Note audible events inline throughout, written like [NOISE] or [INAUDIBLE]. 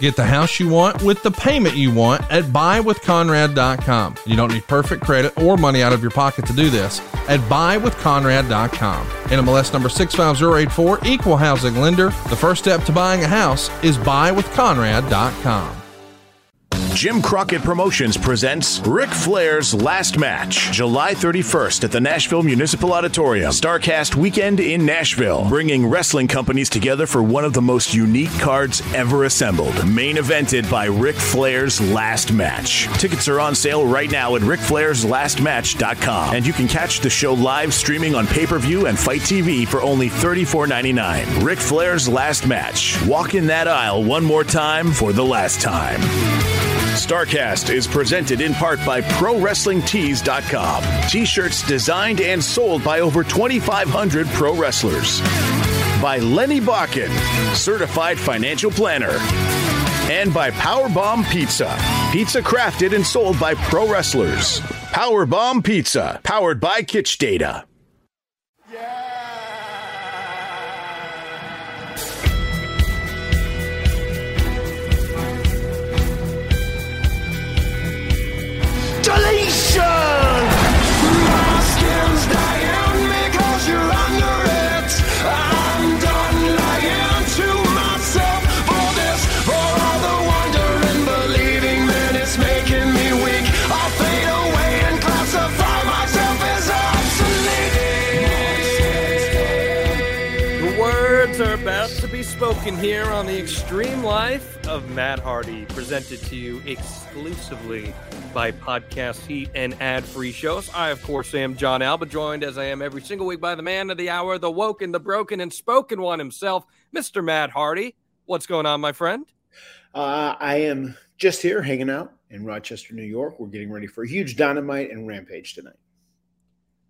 Get the house you want with the payment you want at buywithconrad.com. You don't need perfect credit or money out of your pocket to do this at buywithconrad.com. NMLS number 65084, equal housing lender. The first step to buying a house is buywithconrad.com. Jim Crockett Promotions presents Ric Flair's Last Match, July 31st at the Nashville Municipal Auditorium. Starcast weekend in Nashville, bringing wrestling companies together for one of the most unique cards ever assembled. Main evented by Ric Flair's Last Match. Tickets are on sale right now at RicFlair'sLastMatch.com, and you can catch the show live streaming on pay per view and FITE TV for only $34.99. Ric Flair's Last Match. Walk in that aisle one more time for the last time. StarCast is presented in part by ProWrestlingTees.com. T shirts designed and sold by over 2,500 pro wrestlers. By Lenny Bakken, certified financial planner. And by Powerbomb Pizza. Pizza crafted and sold by pro wrestlers. Powerbomb Pizza, powered by Kitch Data. Deletion! My about to be spoken here on the Extreme Life of Matt Hardy, presented to you exclusively by Podcast Heat and ad-free shows. I, of course, am John Alba, joined as I am every single week by the man of the hour, the woken, the broken, and spoken one himself, Mr. Matt Hardy. What's going on, my friend? Uh, I am just here hanging out in Rochester, New York. We're getting ready for a huge dynamite and rampage tonight.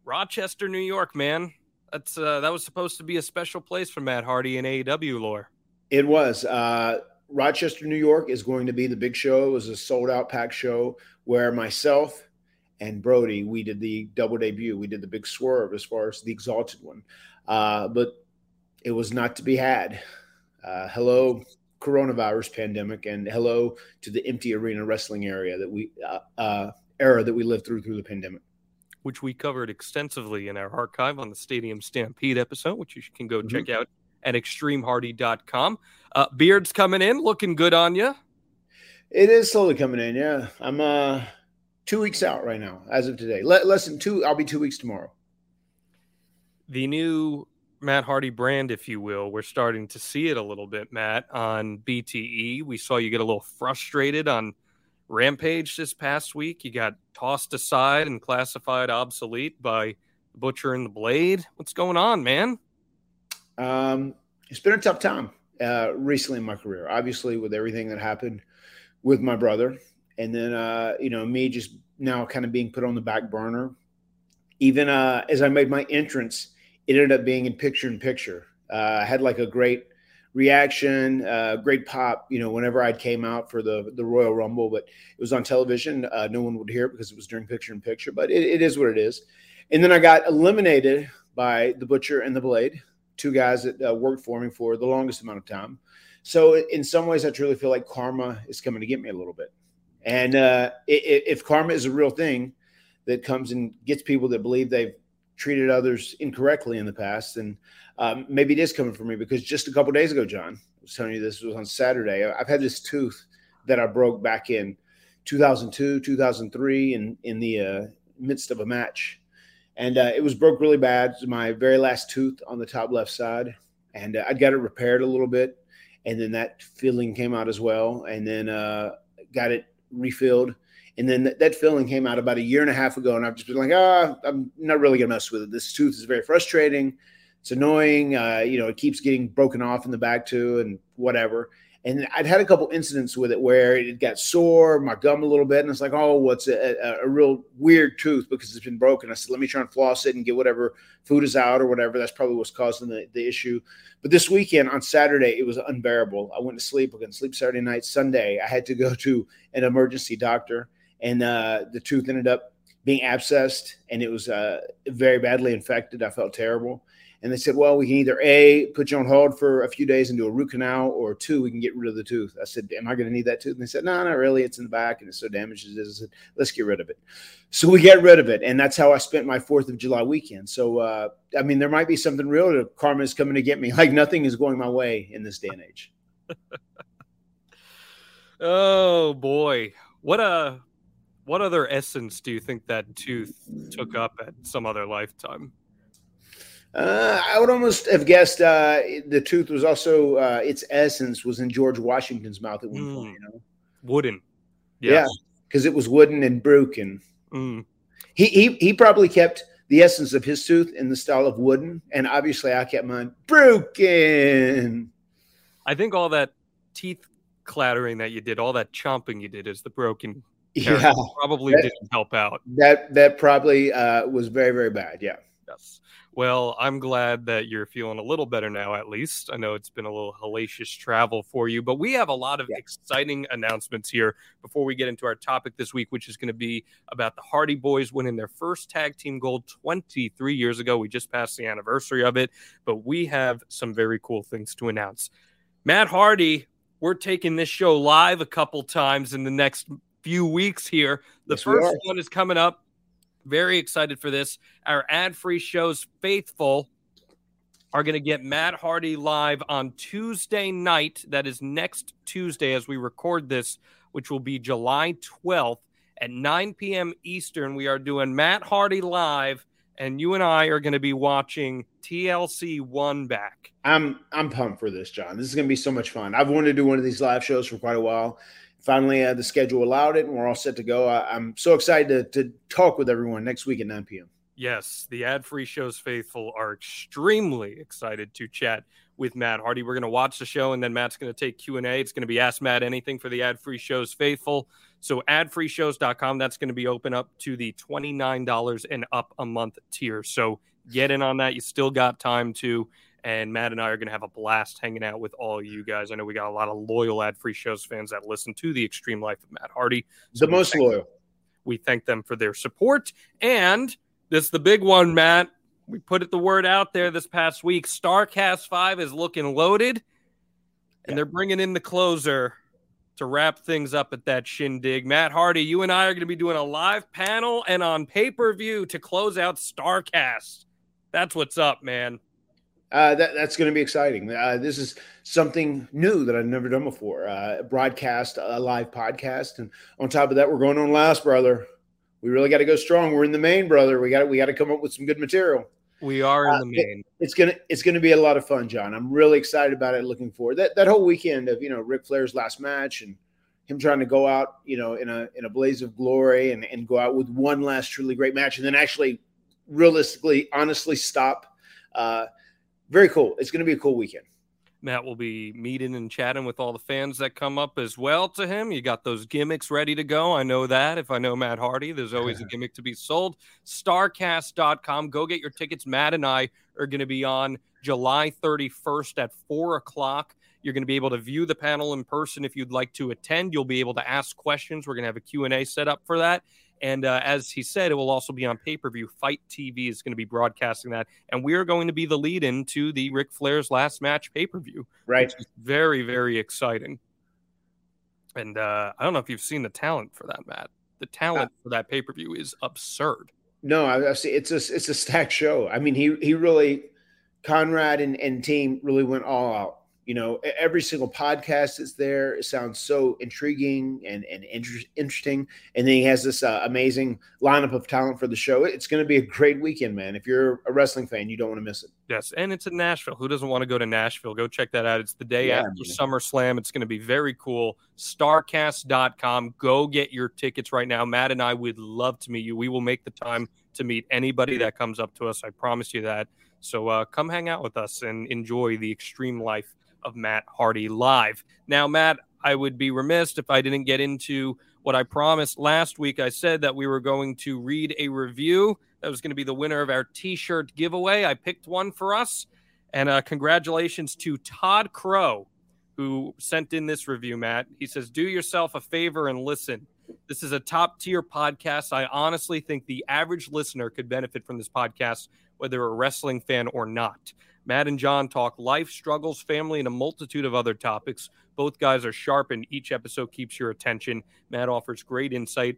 Rochester, New York, man. That's uh, that was supposed to be a special place for Matt Hardy in AEW lore. It was. Uh, Rochester, New York is going to be the big show. It was a sold out pack show where myself and Brodie, we did the double debut. We did the big swerve as far as the exalted one. Uh, but it was not to be had. Uh, hello, coronavirus pandemic, and hello to the empty arena wrestling area that we uh, uh, era that we lived through through the pandemic. Which we covered extensively in our archive on the Stadium Stampede episode, which you can go check out at extremehardy.com. Uh, Beard's coming in, looking good on you. It is slowly coming in. Yeah, I'm uh two weeks out right now as of today. Le- less than two. I'll be two weeks tomorrow. The new Matt Hardy brand, if you will, we're starting to see it a little bit, Matt, on BTE. We saw you get a little frustrated on Rampage this past week. You got tossed aside and classified obsolete by Butcher and the Blade. What's going on, man? Um, it's been a tough time uh, recently in my career. Obviously, with everything that happened with my brother, and then uh, you know me just now kind of being put on the back burner. Even uh, as I made my entrance, it ended up being in picture in picture. Uh, I had like a great reaction, uh, great pop. You know, whenever I came out for the the Royal Rumble, but it was on television. Uh, no one would hear it because it was during picture in picture. But it, it is what it is. And then I got eliminated by the Butcher and the Blade, two guys that uh, worked for me for the longest amount of time. So in some ways, I truly feel like karma is coming to get me a little bit. And uh, if karma is a real thing that comes and gets people that believe they've treated others incorrectly in the past, And um, maybe it is coming for me. Because just a couple days ago, John I was telling you this was on Saturday. I've had this tooth that I broke back in 2002, 2003, in in the uh, midst of a match, and uh, it was broke really bad. My very last tooth on the top left side, and uh, I got it repaired a little bit, and then that filling came out as well, and then uh, got it refilled. And then that, that filling came out about a year and a half ago, and I've just been like, ah, I'm not really gonna mess with it. This tooth is very frustrating. It's annoying. Uh, you know, it keeps getting broken off in the back too, and whatever. And I'd had a couple incidents with it where it got sore, my gum a little bit, and it's like, oh, what's a, a, a real weird tooth because it's been broken. I said, let me try and floss it and get whatever food is out or whatever. That's probably what's causing the, the issue. But this weekend on Saturday, it was unbearable. I went to sleep. I couldn't sleep Saturday night. Sunday, I had to go to an emergency doctor, and uh, the tooth ended up being abscessed, and it was uh, very badly infected. I felt terrible. And they said, well, we can either A, put you on hold for a few days and do a root canal, or two, we can get rid of the tooth. I said, Am I going to need that tooth? And they said, No, not really. It's in the back and it's so damaged as it is. I said, Let's get rid of it. So we get rid of it. And that's how I spent my 4th of July weekend. So, uh, I mean, there might be something real to karma is coming to get me. [LAUGHS] Like nothing is going my way in this day and age. [LAUGHS] Oh boy, what a what other essence do you think that tooth took up at some other lifetime? Uh, I would almost have guessed uh, the tooth was also uh, its essence was in George Washington's mouth at one Mm. point. You know, Wooden. yeah, because it was wooden and broken. Mm. He, he he probably kept the essence of his tooth in the style of wooden, and obviously I kept mine broken. I think all that teeth clattering that you did, all that chomping you did, is the broken. Yeah, [LAUGHS] probably That- didn't help out. that that probably uh, was very very bad. Yeah. Yes. Well, I'm glad that you're feeling a little better now, at least. I know it's been a little hellacious travel for you, but we have a lot of Yeah. exciting announcements here before we get into our topic this week, which is going to be about the Hardy Boys winning their first tag team gold 23 years ago. We just passed the anniversary of it, but we have some very cool things to announce. Matt Hardy, we're taking this show live a couple times in the next few weeks here. The Yes, first one is coming up. Very excited for this. Our ad free shows, Faithful, are going to get Matt Hardy live on Tuesday night. That is next Tuesday as we record this, which will be July 12th at 9 p.m. Eastern. We are doing Matt Hardy live, and you and I are going to be watching TLC 1 back. I'm I'm pumped for this, John. This is going to be so much fun. I've wanted to do one of these live shows for quite a while. Finally, uh, the schedule allowed it, and we're all set to go. I, I'm so excited to, to talk with everyone next week at 9 p.m. Yes, the ad free shows faithful are extremely excited to chat with Matt Hardy. We're going to watch the show and then Matt's going to take Q&A. It's going to be ask Matt anything for the ad free shows faithful. So adfreeshows.com that's going to be open up to the $29 and up a month tier. So get in on that. You still got time to and Matt and I are going to have a blast hanging out with all you guys. I know we got a lot of loyal ad free shows fans that listen to the extreme life of Matt Hardy. So The most loyal. we thank them for their support. And this is the big one, Matt. We put it the word out there this past week. Starcast 5 is looking loaded, and Yeah. they're bringing in the closer to wrap things up at that shindig. Matt Hardy, you and I are going to be doing a live panel and on pay per view to close out Starcast. That's what's up, man. Uh, that, that's going to be exciting. Uh, this is something new that I've never done before. Uh, broadcast a live podcast, and on top of that, we're going on last, brother. We really got to go strong. We're in the main, brother. We got we got to come up with some good material. We are in Uh, the main. It's gonna it's gonna be a lot of fun, John. I'm really excited about it. Looking forward that that whole weekend of you know Ric Flair's last match and him trying to go out you know in a in a blaze of glory and and go out with one last truly great match and then actually realistically honestly stop. Uh, very cool. It's gonna be a cool weekend. Matt will be meeting and chatting with all the fans that come up as well to him. You got those gimmicks ready to go. I know that. If I know Matt Hardy, there's always a [LAUGHS] gimmick to be sold. Starcast.com. Go get your tickets. Matt and I are going to be on July 31st at 4 o'clock. You're going to be able to view the panel in person if you'd like to attend. You'll be able to ask questions. We're going to have a Q&A set up for that. And uh, as he said, it will also be on pay per view. FITE TV is going to be broadcasting that. And we are going to be the lead in to the Ric Flair's last match pay per view. Right. Which is very, very exciting. And uh, I don't know if you've seen the talent for that, Matt. The talent for that pay per view is absurd. No, I, I see. It's a it's a stacked show. I mean, he he really Conrad and, and team really went all out. You know, every single podcast that's there it sounds so intriguing and and inter- interesting. And then he has this uh, amazing lineup of talent for the show. It's going to be a great weekend, man. If you're a wrestling fan, you don't want to miss it. Yes, and it's in Nashville. Who doesn't want to go to Nashville? Go check that out. It's the day Yeah, after man. SummerSlam. It's going to be very cool. Starcast.com. Go get your tickets right now. Matt and I would love to meet you. We will make the time to meet anybody that comes up to us. I promise you that. So uh, come hang out with us and enjoy the extreme life of Matt Hardy live. Now, Matt, I would be remiss if I didn't get into what I promised last week. I said that we were going to read a review that was going to be the winner of our t-shirt giveaway. I picked one for us, and uh, congratulations to Todd Crow, who sent in this review. Matt, he says, "Do yourself a favor and listen. This is a top tier podcast. I honestly think the average listener could benefit from this podcast. whether a wrestling fan or not. Matt and John talk life, struggles, family, and a multitude of other topics. Both guys are sharp, and each episode keeps your attention. Matt offers great insight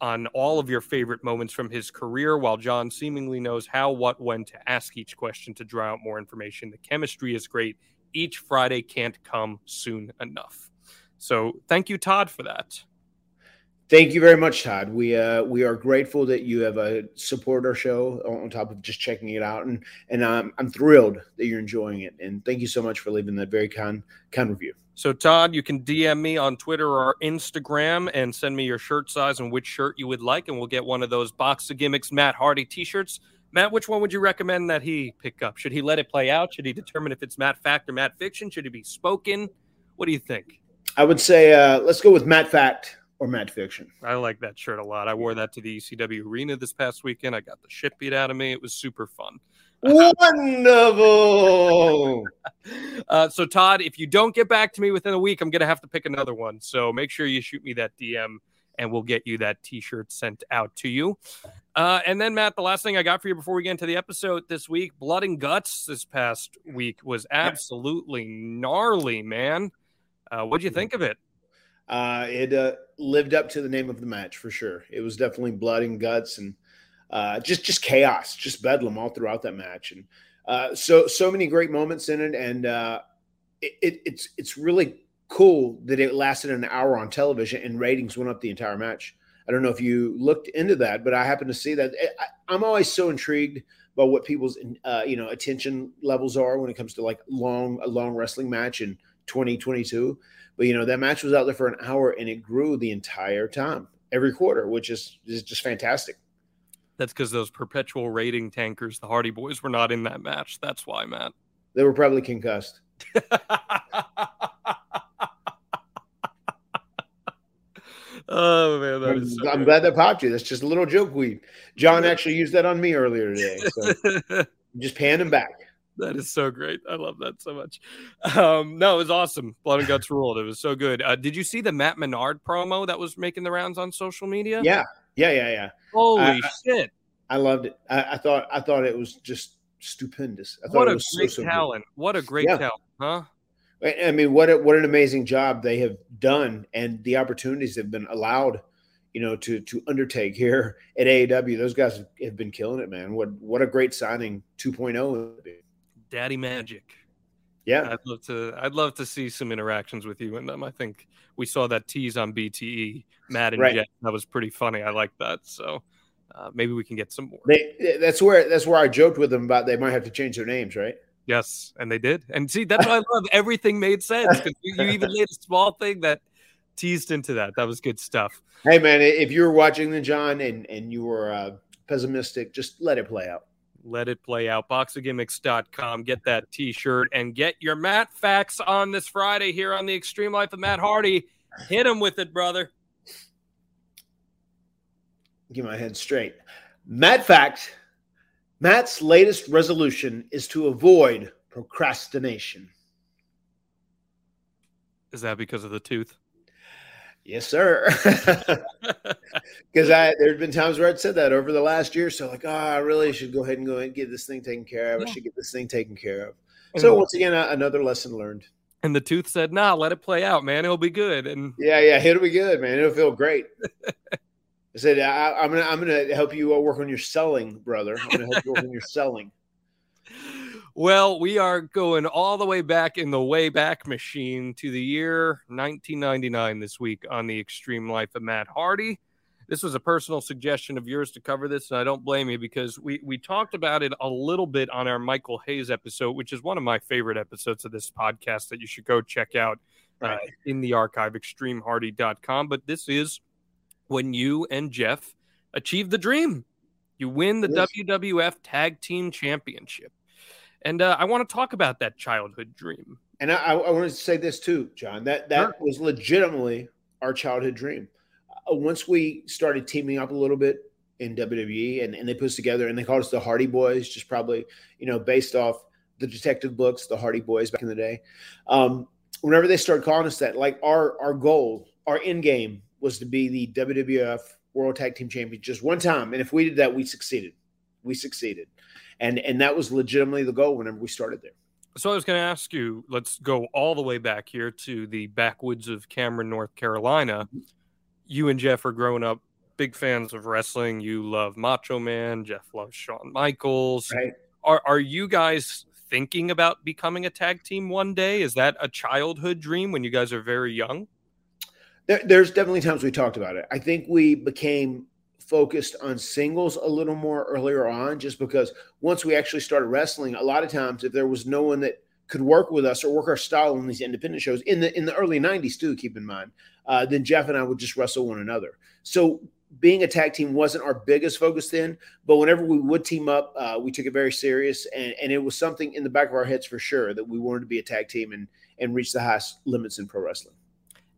on all of your favorite moments from his career, while John seemingly knows how, what, when to ask each question to draw out more information. The chemistry is great. Each Friday can't come soon enough. So thank you, Todd, for that. Thank you very much, Todd. We uh, we are grateful that you have uh, supported our show on top of just checking it out, and and um, I'm thrilled that you're enjoying it. And thank you so much for leaving that very kind kind review. So, Todd, you can DM me on Twitter or Instagram and send me your shirt size and which shirt you would like, and we'll get one of those Box of Gimmicks Matt Hardy t shirts. Matt, which one would you recommend that he pick up? Should he let it play out? Should he determine if it's Matt Fact or Matt Fiction? Should it be spoken? What do you think? I would say uh, let's go with Matt Fact or Matt Fiction. I like that shirt a lot. I wore that to the ECW arena this past weekend. I got the shit beat out of me. It was super fun. [LAUGHS] Wonderful. Uh, so, Todd, if you don't get back to me within a week, I'm going to have to pick another one. So, make sure you shoot me that DM and we'll get you that t shirt sent out to you. Uh, and then, Matt, the last thing I got for you before we get into the episode this week Blood and Guts this past week was absolutely gnarly, man. Uh, what'd you think of it? Uh, it uh, lived up to the name of the match for sure. It was definitely blood and guts and uh, just just chaos, just bedlam all throughout that match, and uh, so so many great moments in it. And uh, it, it, it's it's really cool that it lasted an hour on television and ratings went up the entire match. I don't know if you looked into that, but I happened to see that. I, I'm always so intrigued by what people's uh, you know attention levels are when it comes to like long a long wrestling match in 2022. But you know that match was out there for an hour and it grew the entire time, every quarter, which is is just fantastic. That's because those perpetual rating tankers, the Hardy Boys, were not in that match. That's why, Matt. They were probably concussed. [LAUGHS] oh man, that I'm, is so I'm glad that popped you. That's just a little joke we John actually used that on me earlier today. So [LAUGHS] just pan him back. That is so great. I love that so much. Um, no, it was awesome. Blood and Guts ruled. It was so good. Uh, did you see the Matt Menard promo that was making the rounds on social media? Yeah, yeah, yeah, yeah. Holy I- shit. I loved it. I, I thought I thought it was just stupendous. I thought What it a was great so, so good. talent. What a great Yeah. talent, huh? I I mean, what a, what an amazing job they have done, and the opportunities have been allowed, you know, to to undertake here at AEW. Those guys have been killing it, man. What what a great signing 2.0 would be. Daddy Magic. Yeah, I'd love to. I'd love to see some interactions with you and them. I think we saw that tease on BTE, Matt and Right. Jet. That was pretty funny. I like that. So uh, maybe we can get some more. they, that's where that's where I joked with them about they might have to change their names, right? Yes, and they did. And see, that's why I love everything made sense because you, you even made a small thing that teased into that. That was good stuff. Hey, man, if you were watching the John and and you were uh, pessimistic, just let it play out. Let it play out. Boxofgimmicks.com. Get that t shirt and get your Matt facts on this Friday here on the Extreme Life of Matt Hardy. Hit him with it, brother. Get my head straight. Matt fact: Matt's latest resolution is to avoid procrastination. Is that because of the tooth? Yes, sir. [LAUGHS] Because I there's been times where I'd said that over the last year. So like, oh, I really should go ahead and go and get this thing taken care of. I should get this thing taken care of. And, So once again, a- another lesson learned. and the tooth said, "Nah, let it play out, man. It'll be good." And Yeah, yeah, it'll be good, man. It'll feel great. [LAUGHS] I said, I, I'm gonna, I'm gonna help you work on your selling, brother. I'm gonna help you work on your selling. [LAUGHS] well, we are going all the way back in the way back machine to the year 1999 this week on the Extreme Life of Matt Hardy. This was a personal suggestion of yours to cover this, and I don't blame you because we we talked about it a little bit on our Michael Hayes episode, which is one of my favorite episodes of this podcast that you should go check out uh, in the archive, extremehardy.com. But this is when you and Jeff achieve the dream. You win the is. WWF Tag Team Championship. And uh, I want to talk about that childhood dream. And I, I want to say this too, John. That that Sure. was legitimately our childhood dream. Uh, once we started teaming up a little bit in WWE, and, and they put us together, and they called us the Hardy Boys, just probably you know based off the detective books, the Hardy Boys back in the day. Um, whenever they started calling us that, like our our goal, our end game was to be the WWF World Tag Team Champion just one time, and if we did that, we succeeded. We succeeded, and and that was legitimately the goal whenever we started there. So I was going to ask you. Let's go all the way back here to the backwoods of Cameron, North Carolina. You and Jeff are growing up big fans of wrestling. You love Macho Man. Jeff loves Shawn Michaels. Right. Are are you guys thinking about becoming a tag team one day? Is that a childhood dream when you guys are very young? There, there's definitely times we talked about it. I think we became focused on singles a little more earlier on, just because once we actually started wrestling, a lot of times if there was no one that could work with us or work our style on these independent shows in the in the early '90s too, keep in mind, uh, then Jeff and I would just wrestle one another. So being a tag team wasn't our biggest focus then, but whenever we would team up, uh, we took it very serious, and, and it was something in the back of our heads for sure that we wanted to be a tag team and and reach the highest limits in pro wrestling.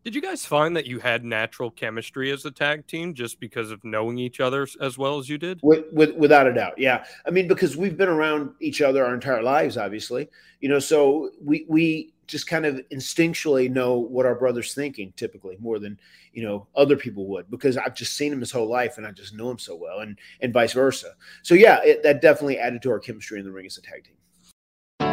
Did you guys find that you had natural chemistry as a tag team just because of knowing each other as well as you did? With, with, without a doubt, yeah. I mean, because we've been around each other our entire lives, obviously, you know. So we we just kind of instinctually know what our brother's thinking, typically more than you know other people would, because I've just seen him his whole life and I just know him so well, and and vice versa. So yeah, it, that definitely added to our chemistry in the ring as a tag team.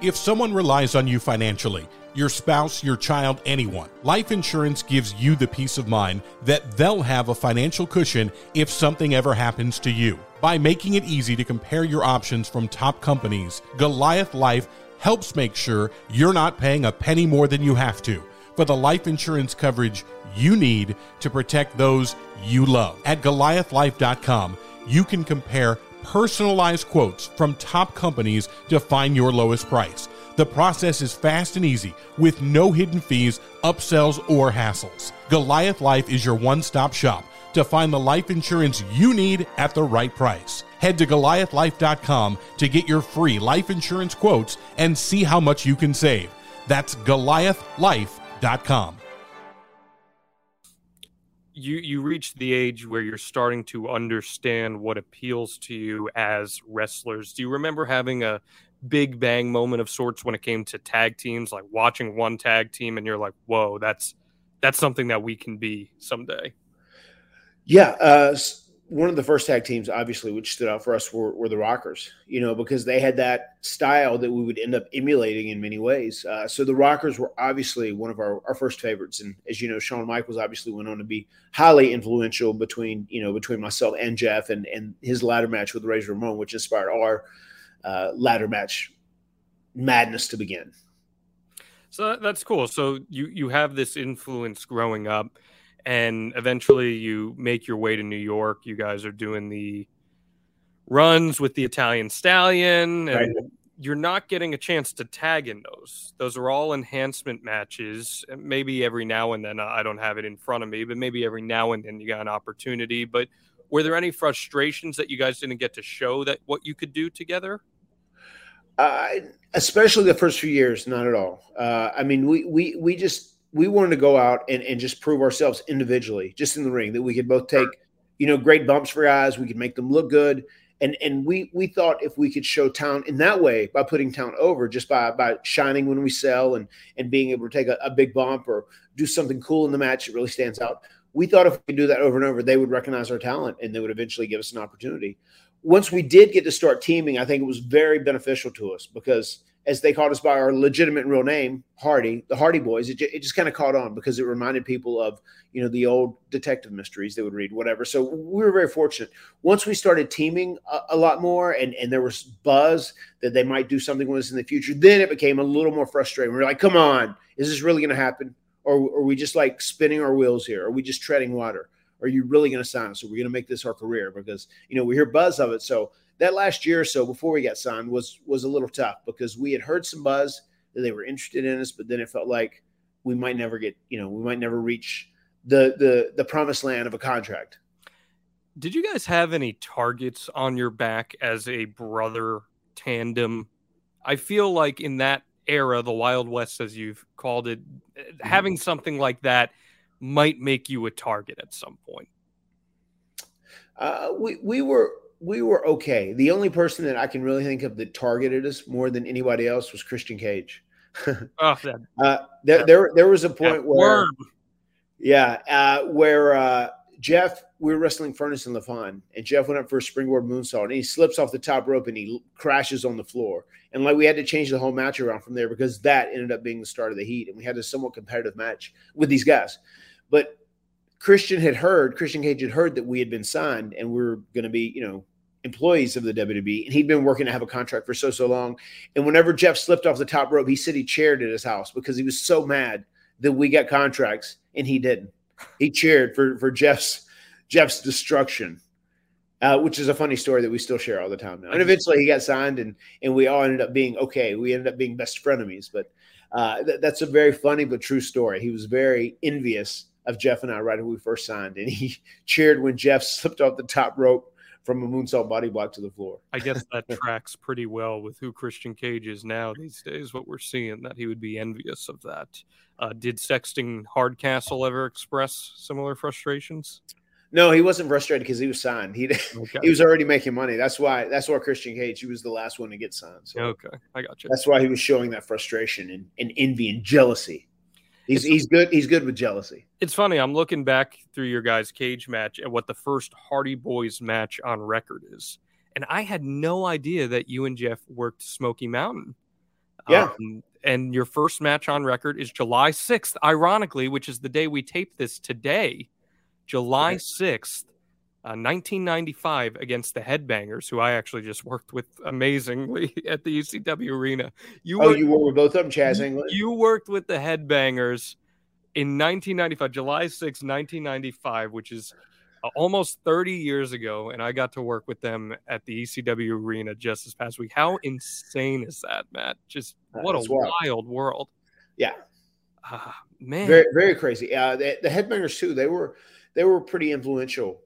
If someone relies on you financially, your spouse, your child, anyone, life insurance gives you the peace of mind that they'll have a financial cushion if something ever happens to you. By making it easy to compare your options from top companies, Goliath Life helps make sure you're not paying a penny more than you have to for the life insurance coverage you need to protect those you love. At goliathlife.com, you can compare personalized quotes from top companies to find your lowest price. The process is fast and easy with no hidden fees, upsells, or hassles. Goliath Life is your one stop shop to find the life insurance you need at the right price. Head to goliathlife.com to get your free life insurance quotes and see how much you can save. That's goliathlife.com. You you reach the age where you're starting to understand what appeals to you as wrestlers. Do you remember having a big bang moment of sorts when it came to tag teams, like watching one tag team and you're like, "Whoa, that's that's something that we can be someday." Yeah, uh, one of the first tag teams, obviously, which stood out for us were, were the Rockers. You know, because they had that style that we would end up emulating in many ways. Uh, so the Rockers were obviously one of our, our first favorites, and as you know, Shawn Michaels obviously went on to be highly influential between you know between myself and Jeff, and and his ladder match with Razor Ramon, which inspired our uh, ladder match madness to begin. So that's cool. So you you have this influence growing up, and eventually you make your way to New York. You guys are doing the runs with the Italian Stallion, and Right. you're not getting a chance to tag in those. Those are all enhancement matches. Maybe every now and then I don't have it in front of me, but maybe every now and then you got an opportunity. But were there any frustrations that you guys didn't get to show that what you could do together? Uh, especially the first few years, not at all. Uh, I mean, we we we just we wanted to go out and, and just prove ourselves individually, just in the ring, that we could both take, you know, great bumps for guys. We could make them look good, and and we we thought if we could show town in that way by putting town over, just by by shining when we sell and and being able to take a, a big bump or do something cool in the match that really stands out. We thought if we could do that over and over, they would recognize our talent and they would eventually give us an opportunity once we did get to start teaming, I think it was very beneficial to us because as they called us by our legitimate real name, Hardy, the Hardy Boys, it, it just kind of caught on because it reminded people of, you know, the old detective mysteries they would read, whatever. So we were very fortunate. Once we started teaming a, a lot more and, and there was buzz that they might do something with us in the future, then it became a little more frustrating. We are like, come on, is this really going to happen? Or are we just like spinning our wheels here? Are we just treading water? Are you really going to sign us? Are we going to make this our career? Because you know we hear buzz of it. So that last year or so before we got signed was was a little tough because we had heard some buzz that they were interested in us, but then it felt like we might never get you know we might never reach the the the promised land of a contract. Did you guys have any targets on your back as a brother tandem? I feel like in that era, the Wild West, as you've called it, having something like that might make you a target at some point. Uh, we we were we were okay. The only person that I can really think of that targeted us more than anybody else was Christian Cage. [LAUGHS] Oh, that, Uh, there, there, there was a point where, worm. yeah, uh, where uh, Jeff, we were wrestling Furnas and LaFon, and Jeff went up for a springboard moonsault, and he slips off the top rope and he crashes on the floor. And like we had to change the whole match around from there because that ended up being the start of the heat, and we had a somewhat competitive match with these guys. But Christian had heard, Christian Cage had heard that we had been signed and we were going to be, you know, employees of the WWE, and he'd been working to have a contract for so so long. And whenever Jeff slipped off the top rope, he said he cheered at his house because he was so mad that we got contracts and he didn't. He cheered for for Jeff's Jeff's destruction, uh, which is a funny story that we still share all the time now. And eventually, he got signed, and and we all ended up being okay. We ended up being best frenemies, but uh, th- that's a very funny but true story. He was very envious of Jeff and I right when we first signed, and he [LAUGHS] cheered when Jeff slipped off the top rope from a moonsault body block to the floor. I guess that [LAUGHS] tracks pretty well with who Christian Cage is now these days. What we're seeing that he would be envious of that. Uh, did Sexton Hardcastle ever express similar frustrations? No, he wasn't frustrated because he was signed. He [LAUGHS] Okay. he was already making money. That's why that's why Christian Cage he was the last one to get signed. So Okay, I got you. that's why he was showing that frustration and, and envy and jealousy. He's he's good. He's good with jealousy. It's funny. I'm looking back through your guys' cage match at what the first Hardy Boys match on record is, and I had no idea that you and Jeff worked Smoky Mountain. Yeah. Um, and your first match on record is July 6th, ironically, which is the day we taped this today, July 6th, uh, 1995, against the Headbangers, who I actually just worked with amazingly [LAUGHS] at the ECW Arena. You Oh, were you were with both of them, Chaz you, England. you worked with the Headbangers in 1995, July 6, 1995, which is uh, almost 30 years ago, and I got to work with them at the ECW arena just this past week. How insane is that, Matt? Just Uh, what a wild. wild world. Yeah, Ah, man. very very crazy. Uh, the, the headbangers too. They were they were pretty influential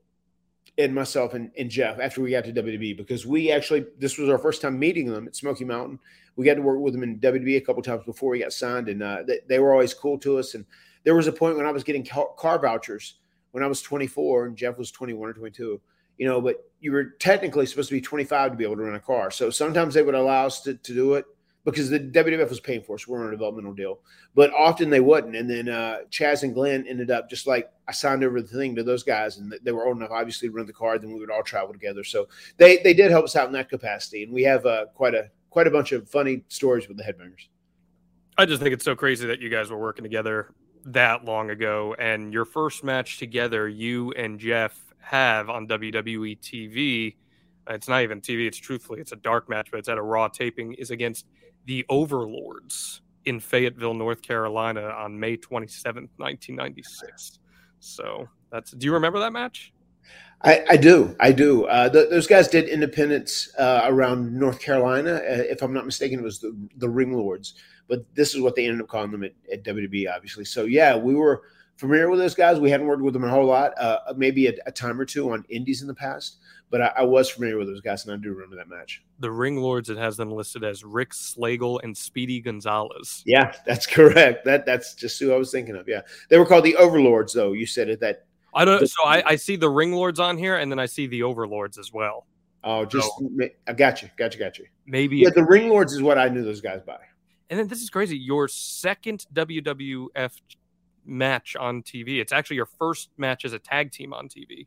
in myself and, and Jeff after we got to WWE because we actually this was our first time meeting them at Smoky Mountain. We got to work with them in WWE a couple times before we got signed, and uh, they, they were always cool to us. And there was a point when I was getting car, car vouchers when I was 24 and Jeff was 21 or 22. You know, but you were technically supposed to be 25 to be able to rent a car. So sometimes they would allow us to, to do it because the WWF was paying for us. We're on a developmental deal but often they wouldn't. And then uh, Chaz and Glenn ended up just like I signed over the thing to those guys, and they were old enough, obviously, to run the car. Then we would all travel together. So they they did help us out in that capacity, and we have uh, quite a quite a bunch of funny stories with the headbangers. I just think it's so crazy that you guys were working together that long ago. And your first match together, you and Jeff have on WWE TV. It's not even TV, it's truthfully, it's a dark match, but it's at a Raw taping, is against the Overlords in Fayetteville, North Carolina on May 27th, 1996. So that's, do you remember that match? I, I do, I do. Uh, th- those guys did independence uh, around North Carolina, uh, if I'm not mistaken. It was the the Ring Lords, but this is what they ended up calling them at, at obviously. So yeah, we were familiar with those guys. We hadn't worked with them a whole lot, uh, maybe a, a time or two on Indies in the past, but I, I was familiar with those guys, and I do remember that match. The Ring Lords, it has them listed as Rick Slagle and Speedy Gonzalez. Yeah, [LAUGHS] that's correct. That that's just who I was thinking of. Yeah, they were called the Overlords, though. You said it. That I don't. The- So I, I see the Ring Lords on here, and then I see the Overlords as well. oh, just I got you, got you, got you. Maybe. Yeah, the Ring Lords is what I knew those guys by. and then this is crazy. Your second WWF match on TV. It's actually your first match as a tag team on TV.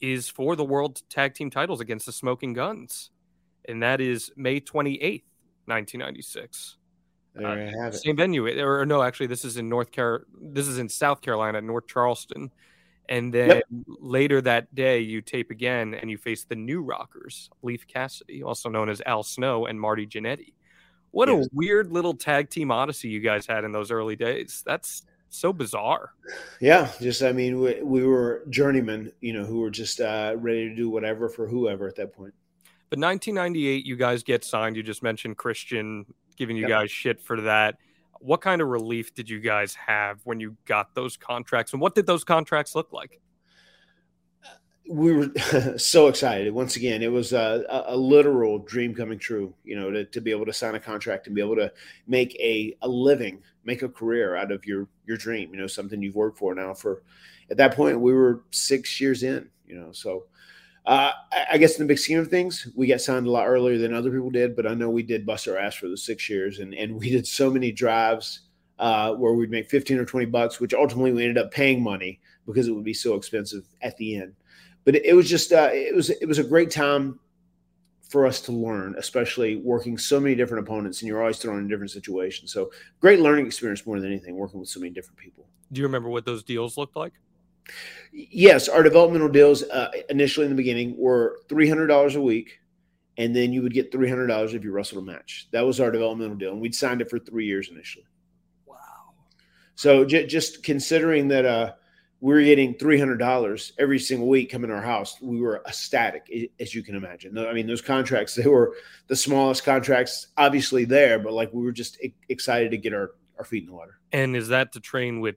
Is for the World Tag Team titles against the Smoking Guns, and that is May twenty eighth, nineteen ninety six. There uh, I have it. Same venue, or, or no, actually, this is in North Car. This is in South Carolina, North Charleston. And then Yep. later that day, you tape again and you face the New Rockers, Leif Cassidy, also known as Al Snow, and Marty Jannetty. What Yes. a weird little tag team odyssey you guys had in those early days. That's so bizarre. Yeah, just I mean, we, we were journeymen, you know, who were just uh, ready to do whatever for whoever at that point. But 1998, you guys get signed. You just mentioned Christian giving you Yep. guys shit for that. What kind of relief did you guys have when you got those contracts, and what did those contracts look like? We were [LAUGHS] so excited. Once again, it was a, a, literal dream coming true. You know, to, to be able to sign a contract and be able to make a, a living, make a career out of your your dream. You know, something you've worked for now for. At that point, we were six years in. You know, so uh, I, I guess in the big scheme of things, we got signed a lot earlier than other people did. But I know we did bust our ass for the six years, and and we did so many drives uh, where we'd make fifteen or twenty bucks, which ultimately we ended up paying money because it would be so expensive at the end but it, was just uh, it was it was a great time for us to learn, especially working so many different opponents, and you're always thrown in different situations. So great learning experience more than anything, working with so many different people. Do you remember what those deals looked like? Yes, our developmental deals uh, initially in the beginning were three hundred dollars a week, and then you would get three hundred dollars if you wrestled a match. That was our developmental deal, and we'd signed it for three years initially. Wow! So j- just considering that. Uh, we were getting $300 every single week coming in our house. We were ecstatic, as you can imagine. I mean, those contracts, [LAUGHS] they were the smallest contracts, obviously there, but like we were just excited to get our, our feet in the water. And is that to train with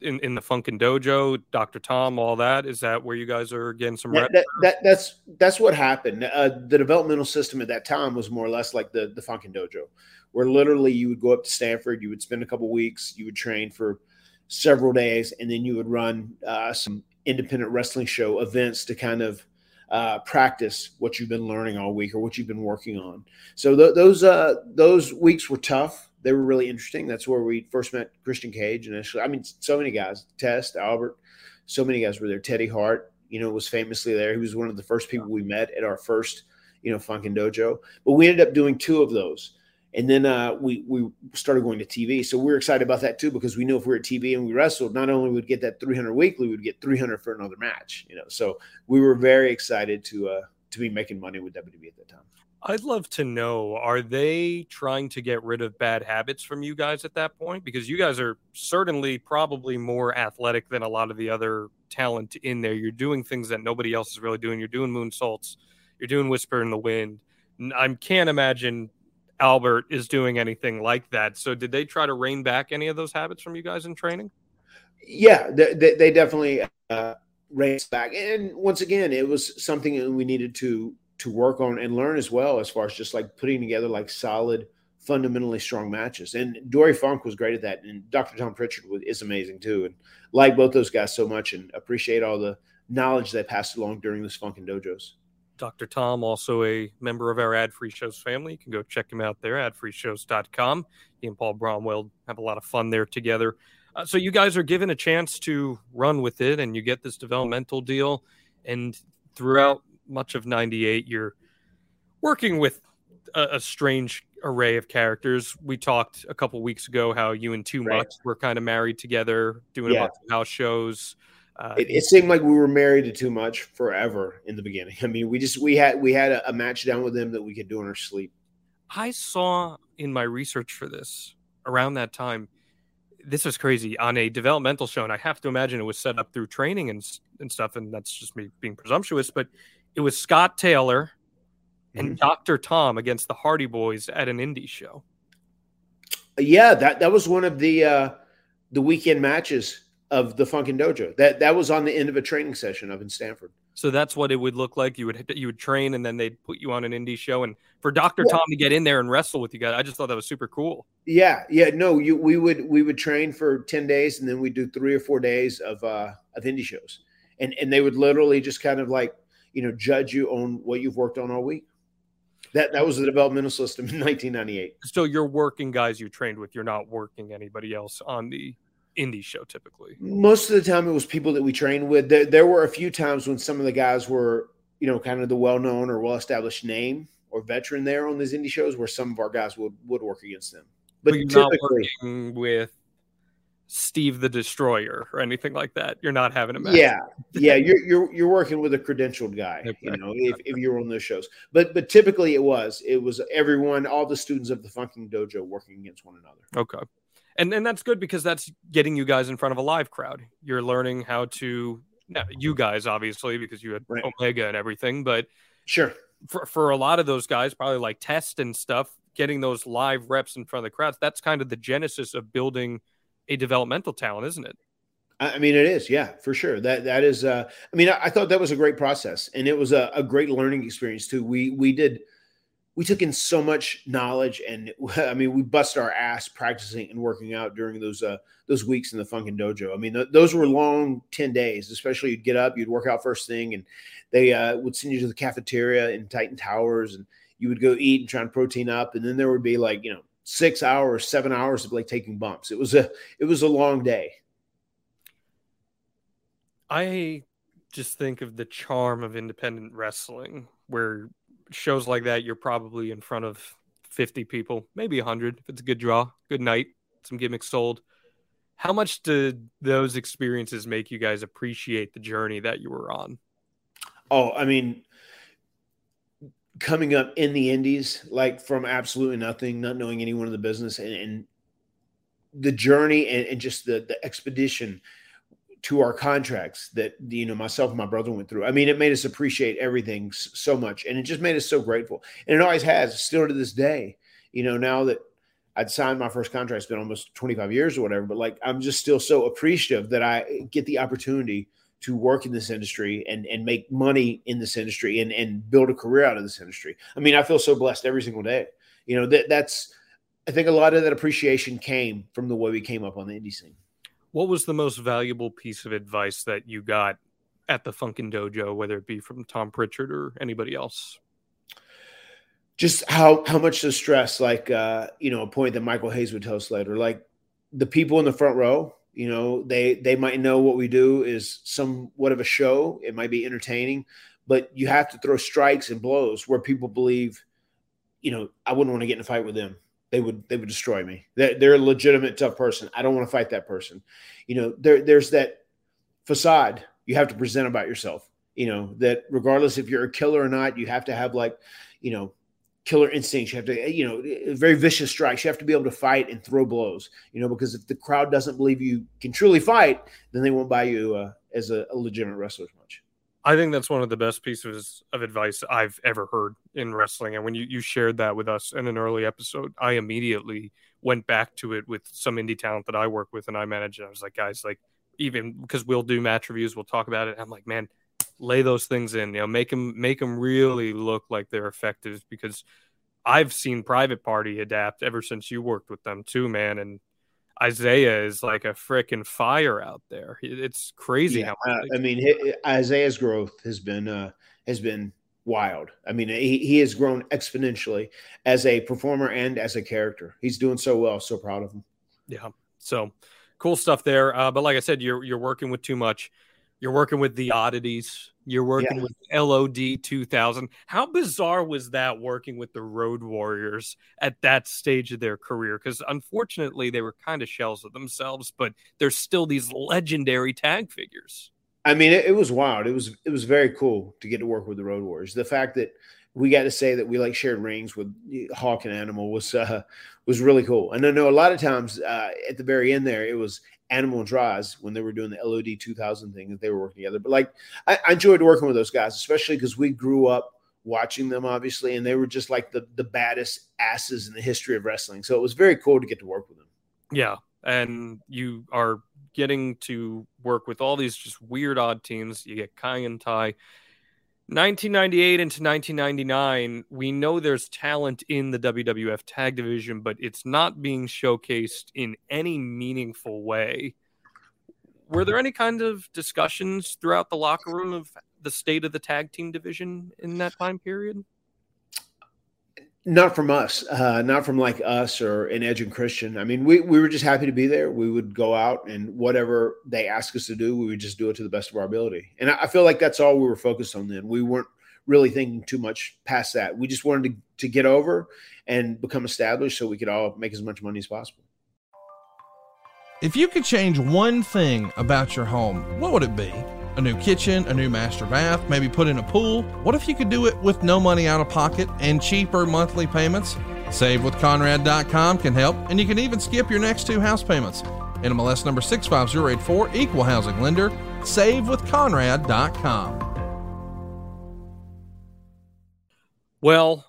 in, in the Funkin' Dojo, Dr. Tom, all that? Is that where you guys are getting some reps? That, that, that's that's what happened. Uh, the developmental system at that time was more or less like the the Funkin' Dojo, where literally you would go up to Stamford, you would spend a couple weeks, you would train for – several days, and then you would run uh, some independent wrestling show events to kind of uh, practice what you've been learning all week or what you've been working on. So th- those uh, those weeks were tough. They were really interesting. That's where we first met Christian Cage initially. I mean, so many guys, Test, Albert, so many guys were there. Teddy Hart, you know, was famously there. He was one of the first people we met at our first, you know, Funkin' Dojo. But we ended up doing two of those and then uh, we we started going to TV. So we are excited about that too because we knew if we were at TV and we wrestled, not only would get that 300 weekly, we'd get 300 for another match. You know, so we were very excited to uh, to be making money with WWE at that time. I'd love to know: Are they trying to get rid of bad habits from you guys at that point? Because you guys are certainly probably more athletic than a lot of the other talent in there. You're doing things that nobody else is really doing. You're doing moonsaults. You're doing whisper in the wind. I can't imagine Albert is doing anything like that. So, did they try to rein back any of those habits from you guys in training? Yeah, they, they definitely uh, reined back. And once again, it was something that we needed to to work on and learn as well, as far as just like putting together like solid, fundamentally strong matches. And Dory Funk was great at that, and Dr. Tom Pritchard was, is amazing too. And like both those guys so much, and appreciate all the knowledge they passed along during this Funkin' Dojos. Dr. Tom, also a member of our Ad Free Shows family. You can go check him out there, adfreeshows.com. He and Paul Bromwell have a lot of fun there together. Uh, so you guys are given a chance to run with it, and you get this developmental deal. And throughout much of 98, you're working with a, a strange array of characters. We talked a couple weeks ago how you and Too right. Much were kind of married together, doing yeah. a bunch of house shows. Uh, it, it, seemed like we were married to too much forever in the beginning. I mean, we just we had we had a, a match down with them that we could do in our sleep. I saw in my research for this around that time. This was crazy on a developmental show, and I have to imagine it was set up through training and and stuff. And that's just me being presumptuous, but it was Scott Taylor and mm-hmm. Doctor Tom against the Hardy Boys at an indie show. Yeah, that that was one of the uh, the weekend matches of the Funkin' Dojo. That that was on the end of a training session up in Stamford. So that's what it would look like. You would you would train, and then they'd put you on an indie show. And for Doctor yeah. Tom to get in there and wrestle with you guys, I just thought that was super cool. Yeah, yeah. No, you we would we would train for ten days, and then we'd do three or four days of uh of indie shows, and and they would literally just kind of like you know judge you on what you've worked on all week. That that was the developmental system in [LAUGHS] 1998. So you're working guys you trained with. You're not working anybody else on the indie show typically? Most of the time, it was people that we trained with. There, there were a few times when some of the guys were, you know, kind of the well known or well established name or veteran there on these indie shows where some of our guys would, would work against them. But, but typically, with Steve the Destroyer or anything like that. You're not having a match. Yeah, yeah. [LAUGHS] You're you're you're working with a credentialed guy. Okay. You know, if, if you're on those shows, but but typically it was it was everyone, all the students of the Funkin' Dojo working against one another. Okay and and that's good because that's getting you guys in front of a live crowd. You're learning how to now, you guys obviously because you had right. Omega and everything, but sure for for a lot of those guys, probably like test and stuff, getting those live reps in front of the crowds. That's kind of the genesis of building a developmental talent, isn't it? I I mean, it is, yeah, for sure. That that is. Uh, I mean, I, I thought that was a great process, and it was a, a great learning experience too. We we did, we took in so much knowledge, and [LAUGHS] I mean, we bust our ass practicing and working out during those uh, those weeks in the Funkin' Dojo. I mean, th- those were long ten days. Especially, you'd get up, you'd work out first thing, and they uh, would send you to the cafeteria in Titan Towers, and you would go eat and try and protein up, and then there would be like you know six hours, seven hours of like taking bumps. It was a it was a long day. I just think of the charm of independent wrestling, where shows like that, you're probably in front of 50 people, maybe 100 if it's a good draw, good night, some gimmicks sold. How much did those experiences make you guys appreciate the journey that you were on? Oh, I mean, coming up in the indies, like from absolutely nothing, not knowing anyone in the business, and, and the journey and, and just the the expedition to our contracts that you know myself and my brother went through. I mean, it made us appreciate everything so much, and it just made us so grateful. And it always has, still to this day. You know, now that I'd signed my first contract, it's been almost 25 years or whatever, but like I'm just still so appreciative that I eh, get the opportunity to work in this industry and and make money in this industry and and build a career out of this industry. I mean, I feel so blessed every single day. You know, that that's I think a lot of that appreciation came from the way we came up on the indie scene. What was the most valuable piece of advice that you got at the Funkin' Dojo, whether it be from Tom Prichard or anybody else? just how how much the stress like uh you know a point that michael hayes would tell us later like the people in the front row you know they they might know what we do is somewhat of a show it might be entertaining but you have to throw strikes and blows where people believe you know i wouldn't want to get in a fight with them they would they would destroy me they're, they're a legitimate tough person i don't want to fight that person you know there there's that facade you have to present about yourself you know that regardless if you're a killer or not you have to have like you know killer instincts. You have to, you know, very vicious strikes. You have to be able to fight and throw blows, you know, because if the crowd doesn't believe you can truly fight, then they won't buy you uh, as a, a legitimate wrestler as much. I think that's one of the best pieces of advice I've ever heard in wrestling. And when you, you shared that with us in an early episode, I immediately went back to it with some indie talent that I work with and I manage. And I was like, guys, like, even because we'll do match reviews, we'll talk about it. I'm like, man, lay those things in, you know, make them, make them really look like they're effective because I've seen Private Party adapt ever since you worked with them too, man. And Isaiah is like a freaking fire out there. It's crazy Yeah, how uh, I mean, Isaiah's growth has been uh, has been wild. I mean, he, he has grown exponentially as a performer and as a character. He's doing so well. So proud of him. Yeah. So cool stuff there. Uh, but like I said, you're you're working with too much. You're working with the oddities. You're working Yeah. with LOD 2000. How bizarre was that working with the Road Warriors at that stage of their career? Because unfortunately, they were kind of shells of themselves, but they're still these legendary tag figures. I mean, it, it was wild. It was it was very cool to get to work with the Road Warriors. The fact that we got to say that we like shared rings with Hawk and Animal was uh, was really cool. And I know a lot of times uh, at the very end there, it was Animal Droz when they were doing the LOD 2000 thing that they were working together. But like, I, I enjoyed working with those guys, especially because we grew up watching them, obviously, and they were just like the the baddest asses in the history of wrestling. So it was very cool to get to work with them. Yeah. And you are getting to work with all these just weird, odd teams. You get Kai En Tai. 1998 into 1999, we know there's talent in the WWF tag division, but it's not being showcased in any meaningful way. Were there any kind of discussions throughout the locker room of the state of the tag team division in that time period? Not from us, uh, not from like us or an Edge and Christian. I mean, we, we were just happy to be there. We would go out and whatever they asked us to do, we would just do it to the best of our ability. And I, I feel like that's all we were focused on then. We weren't really thinking too much past that. We just wanted to, to get over and become established so we could all make as much money as possible. If you could change one thing about your home, what would it be? A new kitchen, a new master bath, maybe put in a pool? What if you could do it with no money out of pocket and cheaper monthly payments? SaveWithConrad.com can help, and you can even skip your next two house payments. NMLS number 65084, equal housing lender, SaveWithConrad.com. Well,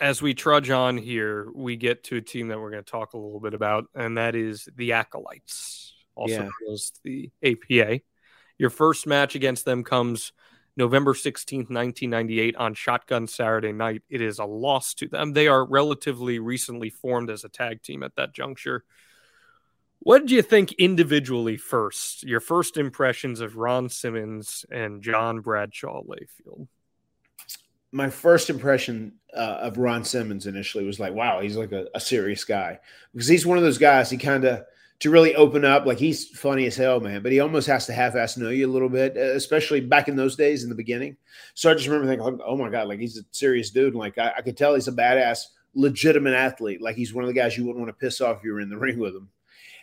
as we trudge on here, we get to a team that we're going to talk a little bit about, and that is the Acolytes, also Yeah. known as the APA. Your first match against them comes November 16th, 1998 on Shotgun Saturday night. It is a loss to them. They are relatively recently formed as a tag team at that juncture. What did you think individually first? Your first impressions of Ron Simmons and John Bradshaw Layfield? my first impression uh, of Ron Simmons initially was like, wow, he's like a, a serious guy because he's one of those guys. He kind of to really open up, like he's funny as hell, man. But he almost has to half-ass know you a little bit, uh, especially back in those days in the beginning. So I just remember thinking, oh my god, like he's a serious dude. Like I, I could tell he's a badass, legitimate athlete. Like he's one of the guys you wouldn't want to piss off if you were in the [LAUGHS] ring with him.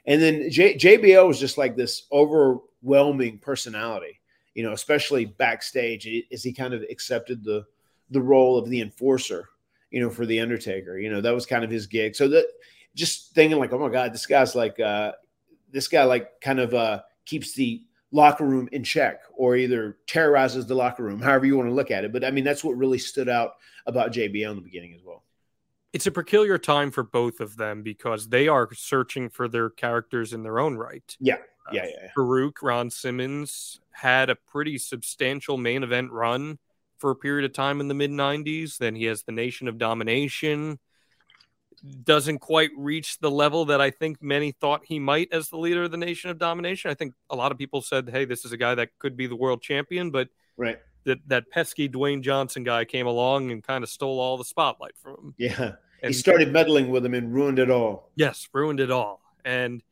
And then J- JBL was just like this overwhelming personality, you know, especially backstage as he kind of accepted the the role of the enforcer, you know, for the Undertaker. You know, that was kind of his gig. So that just thinking like, oh my God, this guy's like uh this guy like kind of uh keeps the locker room in check or either terrorizes the locker room, however you want to look at it. But I mean, that's what really stood out about JBL in the beginning as well. It's a peculiar time for both of them because they are searching for their characters in their own right. Yeah. Yeah. Yeah. yeah. Farooq, Ron Simmons had a pretty substantial main event run for a period of time in the mid 90s. Then he has the Nation of Domination. Doesn't quite reach the level that I think many thought he might as the leader of the Nation of Domination. I think a lot of people said, hey, this is a guy that could be the world champion, but Right. that, that pesky Dwayne Johnson guy came along and kind of stole all the spotlight from him. Yeah. And he started meddling with him and ruined it all. Yes, ruined it all. And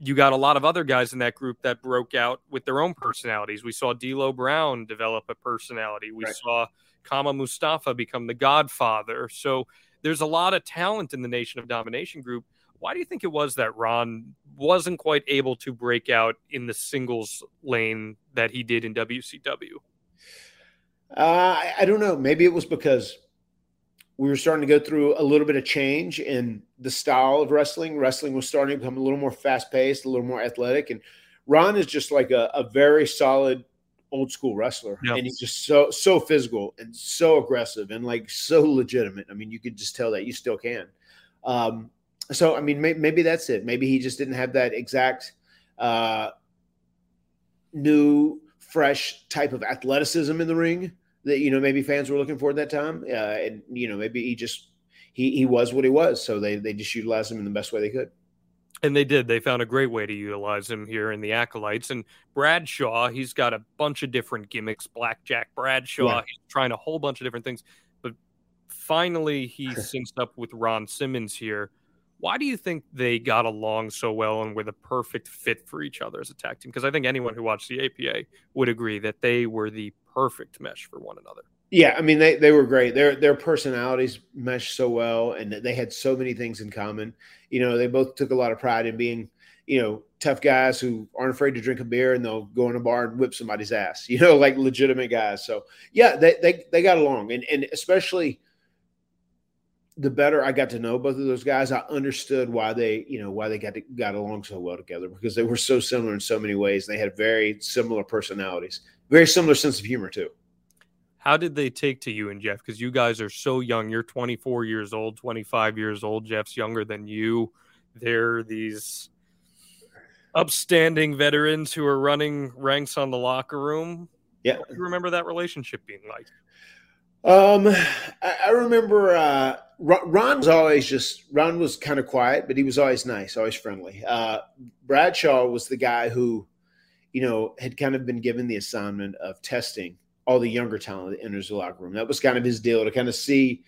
you got a lot of other guys in that group that broke out with their own personalities. We saw D'Lo Brown develop a personality. We Right. saw Kama Mustafa become the Godfather. So there's a lot of talent in the Nation of Domination group. Why do you think it was that Ron wasn't quite able to break out in the singles lane that he did in WCW? Uh, I, I don't know. Maybe it was because we were starting to go through a little bit of change in the style of wrestling. Wrestling was starting to become a little more fast paced, a little more athletic. And Ron is just like a, a very solid old school wrestler. Yep. And he's just so, so physical and so aggressive and like so legitimate. I mean, you could just tell that you still can. Um, so, I mean, may, maybe that's it. Maybe he just didn't have that exact uh, new, fresh type of athleticism in the ring that you know maybe fans were looking for at that time. Uh, and you know maybe he just he he was what he was, so they they just utilized him in the best way they could. And they did. They found a great way to utilize him here in the Acolytes. And Bradshaw, he's got a bunch of different gimmicks. Blackjack Bradshaw, Yeah. he's trying a whole bunch of different things. But finally, he [LAUGHS] synced up with Ron Simmons here. Why do you think they got along so well and were the perfect fit for each other as a tag team? Because I think anyone who watched the APA would agree that they were the perfect mesh for one another. Yeah, I mean they they were great. Their their personalities meshed so well, and they had so many things in common. You know, they both took a lot of pride in being you know tough guys who aren't afraid to drink a beer and they'll go in a bar and whip somebody's ass. [LAUGHS] You know, like legitimate guys. So yeah, they they they got along, and and especially the better I got to know both of those guys, I understood why they, you know, why they got to, got along so well together because they were so similar in so many ways. They had very similar personalities, very similar sense of humor too. How did they take to you and Jeff? Because you guys are so young. You're 24 years old, 25 years old. Jeff's younger than you. They're these upstanding veterans who are running ranks on the locker room. Yeah. What do you remember that relationship being like? Um, I, I remember uh, Ron, was always just Ron was kind of quiet, but he was always nice, always friendly. Uh, Bradshaw was the guy who, you know, had kind of been given the assignment of testing all the younger talent that enters the locker room. That was kind of his deal to kind of see,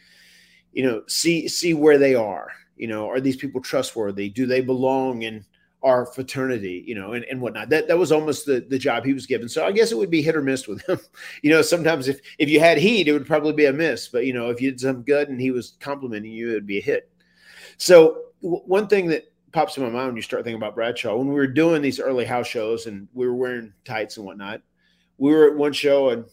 you know, see see where they are. You know, are these people trustworthy? Do they belong in our fraternity? You know, and, and whatnot. That that was almost the the job he was given. So I guess it would be hit or miss with him. [LAUGHS] you know, sometimes if if you had heat, it would probably be a miss. But you know, if you did some good and he was complimenting you, it would be a hit. So w- one thing that pops in my mind when you start thinking about Bradshaw, when we were doing these early house shows and we were wearing tights and whatnot, we were at one show and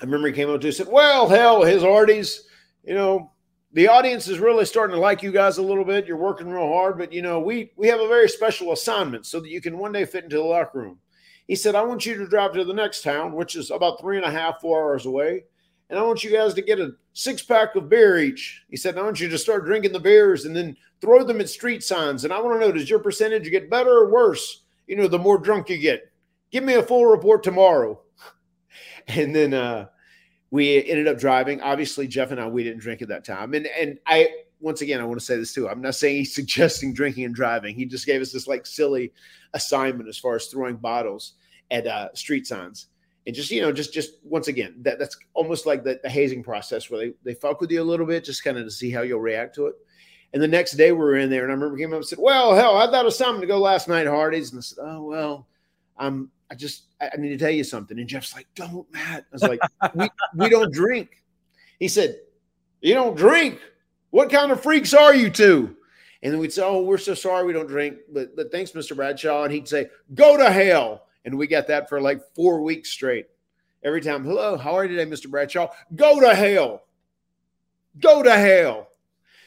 I remember he came up to us and said, Well, hell, his arties, you know, the audience is really starting to like you guys a little bit. You're working real hard, but you know, we we have a very special assignment so that you can one day fit into the locker room. He said, I want you to drive to the next town, which is about three and a half, four hours away. And I want you guys to get a six pack of beer each. He said, I want you to start drinking the beers and then throw them at street signs. And I want to know, does your percentage get better or worse you know, the more drunk you get. Give me a full report tomorrow. [LAUGHS] And then uh, we ended up driving. Obviously, Jeff and I, we didn't drink at that time. And and I once again, I want to say this too. I'm not saying he's [LAUGHS] suggesting drinking and driving. He just gave us this like silly assignment as far as throwing bottles at uh, street signs. And just you know, just just once again, that that's almost like the, the hazing process where they they fuck with you a little bit, just kind of to see how you'll react to it. And the next day we were in there, and I remember came up and said, "Well, hell, I thought was something to go last night, Hardy's." And I said, "Oh well, I'm I just I need to tell you something." And Jeff's like, "Don't, Matt." I was like, "We we don't drink." He said, "You don't drink? What kind of freaks are you two?" And then we'd say, "Oh, we're so sorry we don't drink, but but thanks, Mr. Bradshaw." And he'd say, "Go to hell." And we got that for like four weeks straight. Every time, "Hello, how are you today, Mr. Bradshaw?" Go to hell. Go to hell.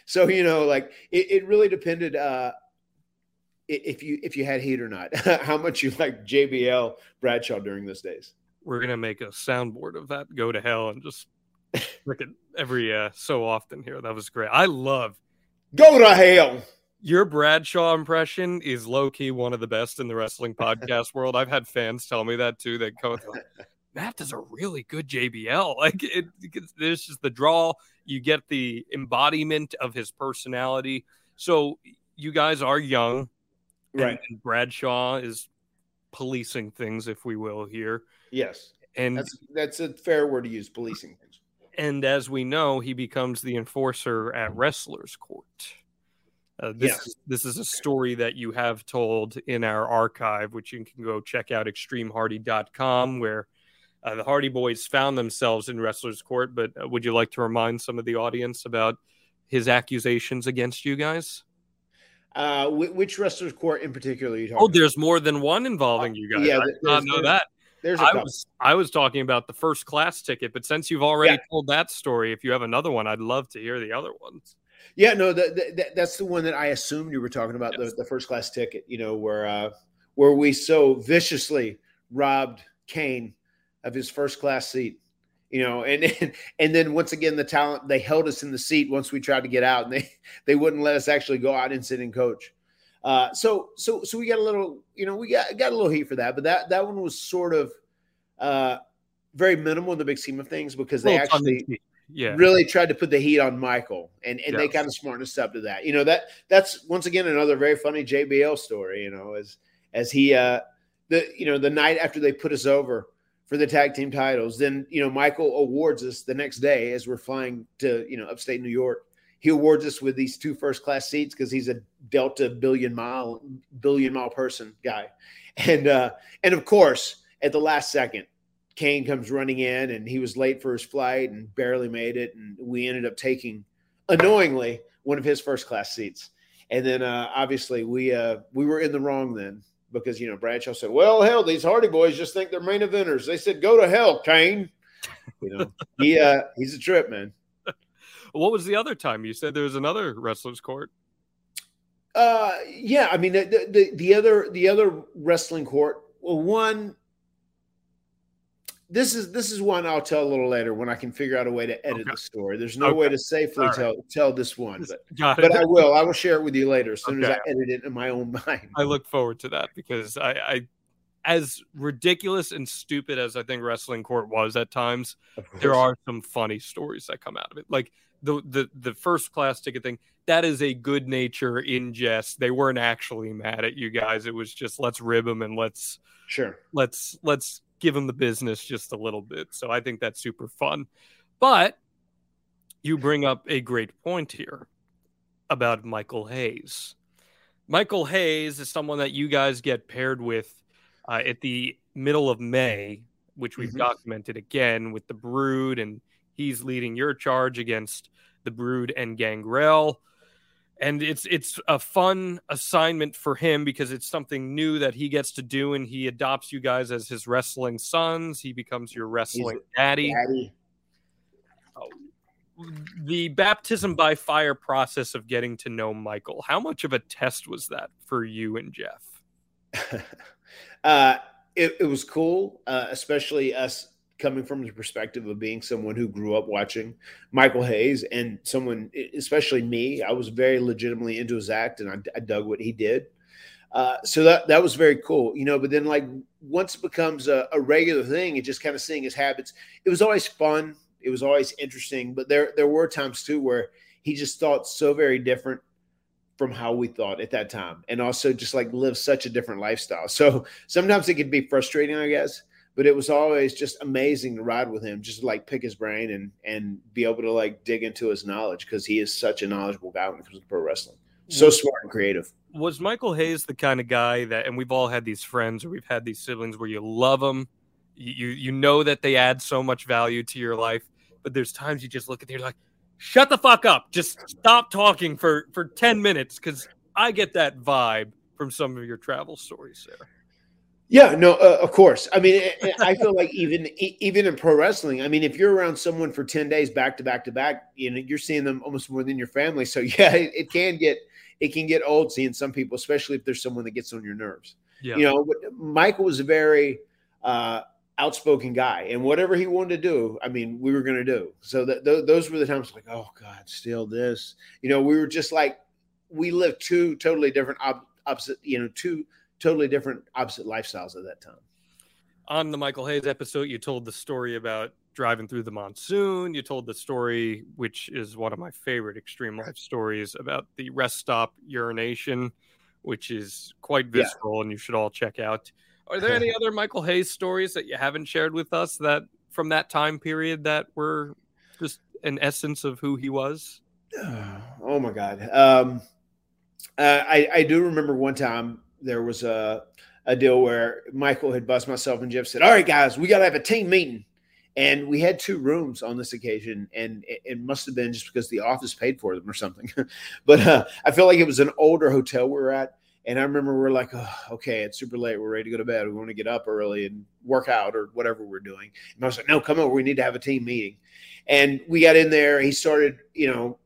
So you know, like it, it really depended uh if you if you had heat or not, [LAUGHS] how much you like JBL Bradshaw during those days. We're gonna make a soundboard of that. Go to hell and just look at every uh, so often here. That was great. I love Go to hell. your Bradshaw impression is low key one of the best in the wrestling [LAUGHS] podcast world. I've had fans tell me that too. They Matt does a really good JBL. [LAUGHS] Like it, there's just the draw. You get the embodiment of his personality. So you guys are young, Right. And Bradshaw is policing things, if we will, here. Yes. And That's that's a fair word to use, policing things. and as we know, he becomes the enforcer at Wrestlers Court. Uh, this, Yes. this is a story that you have told in our archive, which you can go check out extremehardy.com, where uh, the Hardy Boys found themselves in Wrestlers Court. But uh, would you like to remind some of the audience about his accusations against you guys? Uh, which wrestler's court in particular are you talking? Oh, about? there's more than one involving you guys. yeah, I did not know that. There's a I was I was talking about the first class ticket, but since you've already Yeah. told that story, if you have another one, I'd love to hear the other ones. Yeah, no, the, the, that- that's the one that I assumed you were talking about Yes. the, the first class ticket. You know, where uh, where we so viciously robbed Kane of his first class seat. You know, and, [LAUGHS] and and then once again the talent they held us in the seat once we tried to get out, and they [LAUGHS] they wouldn't let us actually go out and sit and coach. Uh, so so so we got a little, you know, we got got a little heat for that, but that that one was sort of uh, very minimal in the big scheme of things because they Little tongue in actually yeah, really tried to put the heat on Michael, and and they kind of smartened us up to that. You know that that's once again another very funny JBL story. You know, as as he uh the you know the night after they put us over for the tag team titles, then you know Michael awards us the next day as we're flying to you know upstate New York. He awards us with these two first class seats because he's a Delta billion mile billion mile person guy, and uh and of course at the last second Kane comes running in and he was late for his flight and barely made it. And we ended up taking, annoyingly, one of his first class seats. And then uh, obviously we uh, we were in the wrong then because you know Bradshaw said, "Well, hell, these Hardy boys just think they're main eventers." They said, "Go to hell, Kane." You know, he uh, he's a trip, man. What was the other time? You said there was another wrestler's court. Uh, yeah, I mean the, the the other the other wrestling court. Well, one. This is this is one I'll tell a little later when I can figure out a way to edit Okay. the story. There's no Okay. way to safely right. tell tell this one, but but I will. I will share it with you later as soon as I edit it in my own [LAUGHS] mind. I look forward to that because I, I, as ridiculous and stupid as I think wrestling court was at times, there are some funny stories that come out of it. Like the the the first class ticket thing. That is a good nature in jest. They weren't actually mad at you guys. It was just let's rib them and let's sure. let's let's give them the business just a little bit. So I think that's super fun. But you bring up a great point here about Michael Hayes. Michael Hayes is someone that you guys get paired with uh, at the middle of May, which we've Mhm. documented again with the Brood, and he's leading your charge against the Brood and Gangrel and it's it's a fun assignment for him because it's something new that he gets to do and he adopts you guys as his wrestling sons. He becomes your wrestling daddy. Daddy. the baptism by fire process of getting to know michael. How much of a test was that for you and jeff? [LAUGHS] Uh, it, it was cool, uh, especially us coming from the perspective of being someone who grew up watching Michael Hayes and someone, especially me, I was very legitimately into his act and I, I dug what he did. Uh, so that that was very cool, you know. But then, like once it becomes a, a regular thing, and just kind of seeing his habits, it was always fun. It was always interesting. But there there were times too where he just thought so very different from how we thought at that time, and also just like lived such a different lifestyle. So sometimes it could be frustrating, I guess. But it was always just amazing to ride with him, just like pick his brain and and be able to like dig into his knowledge because he is such a knowledgeable guy when it comes to pro wrestling. So mm-hmm. smart and creative. was Michael Hayes the kind of guy that, and we've all had these friends or we've had these siblings where you love them, you you know that they add so much value to your life, but there's times you just look at them, you're like, shut the fuck up, just stop talking for for ten minutes because I get that vibe from some of your travel stories there. Yeah, no, uh, of course. I mean, it- [LAUGHS] it- I feel like even even in pro wrestling, I mean, if you're around someone for ten days back to back to back, you know, you're seeing them almost more than your family. So [LAUGHS] yeah, it, it can get it can get old seeing some people, especially if there's someone that gets on your nerves. Yeah. You know, Michael was a very uh, outspoken guy, and whatever he wanted to do, I mean, we were going to do. So that th- those were the times like, oh God, still this. You know, we were just like, we lived two totally different op- opposite, you know, two totally different opposite lifestyles at that time. on the Michael Hayes episode, you told the story about driving through the monsoon. You told the story, which is one of my favorite extreme life stories, about the rest stop urination, which is quite Yeah. visceral and you should all check out. Are there any [LAUGHS] other Michael Hayes stories that you haven't shared with us that from that time period that were just an essence of who he was? [SIGHS] oh my god um uh, i i do remember one time there was a a deal where michael had buzzed myself and jeff said all right guys we got to have a team meeting. And we had two rooms on this occasion and it, it must have been just because the office paid for them or something. [LAUGHS] But uh, i feel like it was an older hotel we were at and i remember we're like oh, okay it's super late we're ready to go to bed we want to get up early and work out or whatever we're doing. And i was like no come on we need to have a team meeting. And we got in there he started you know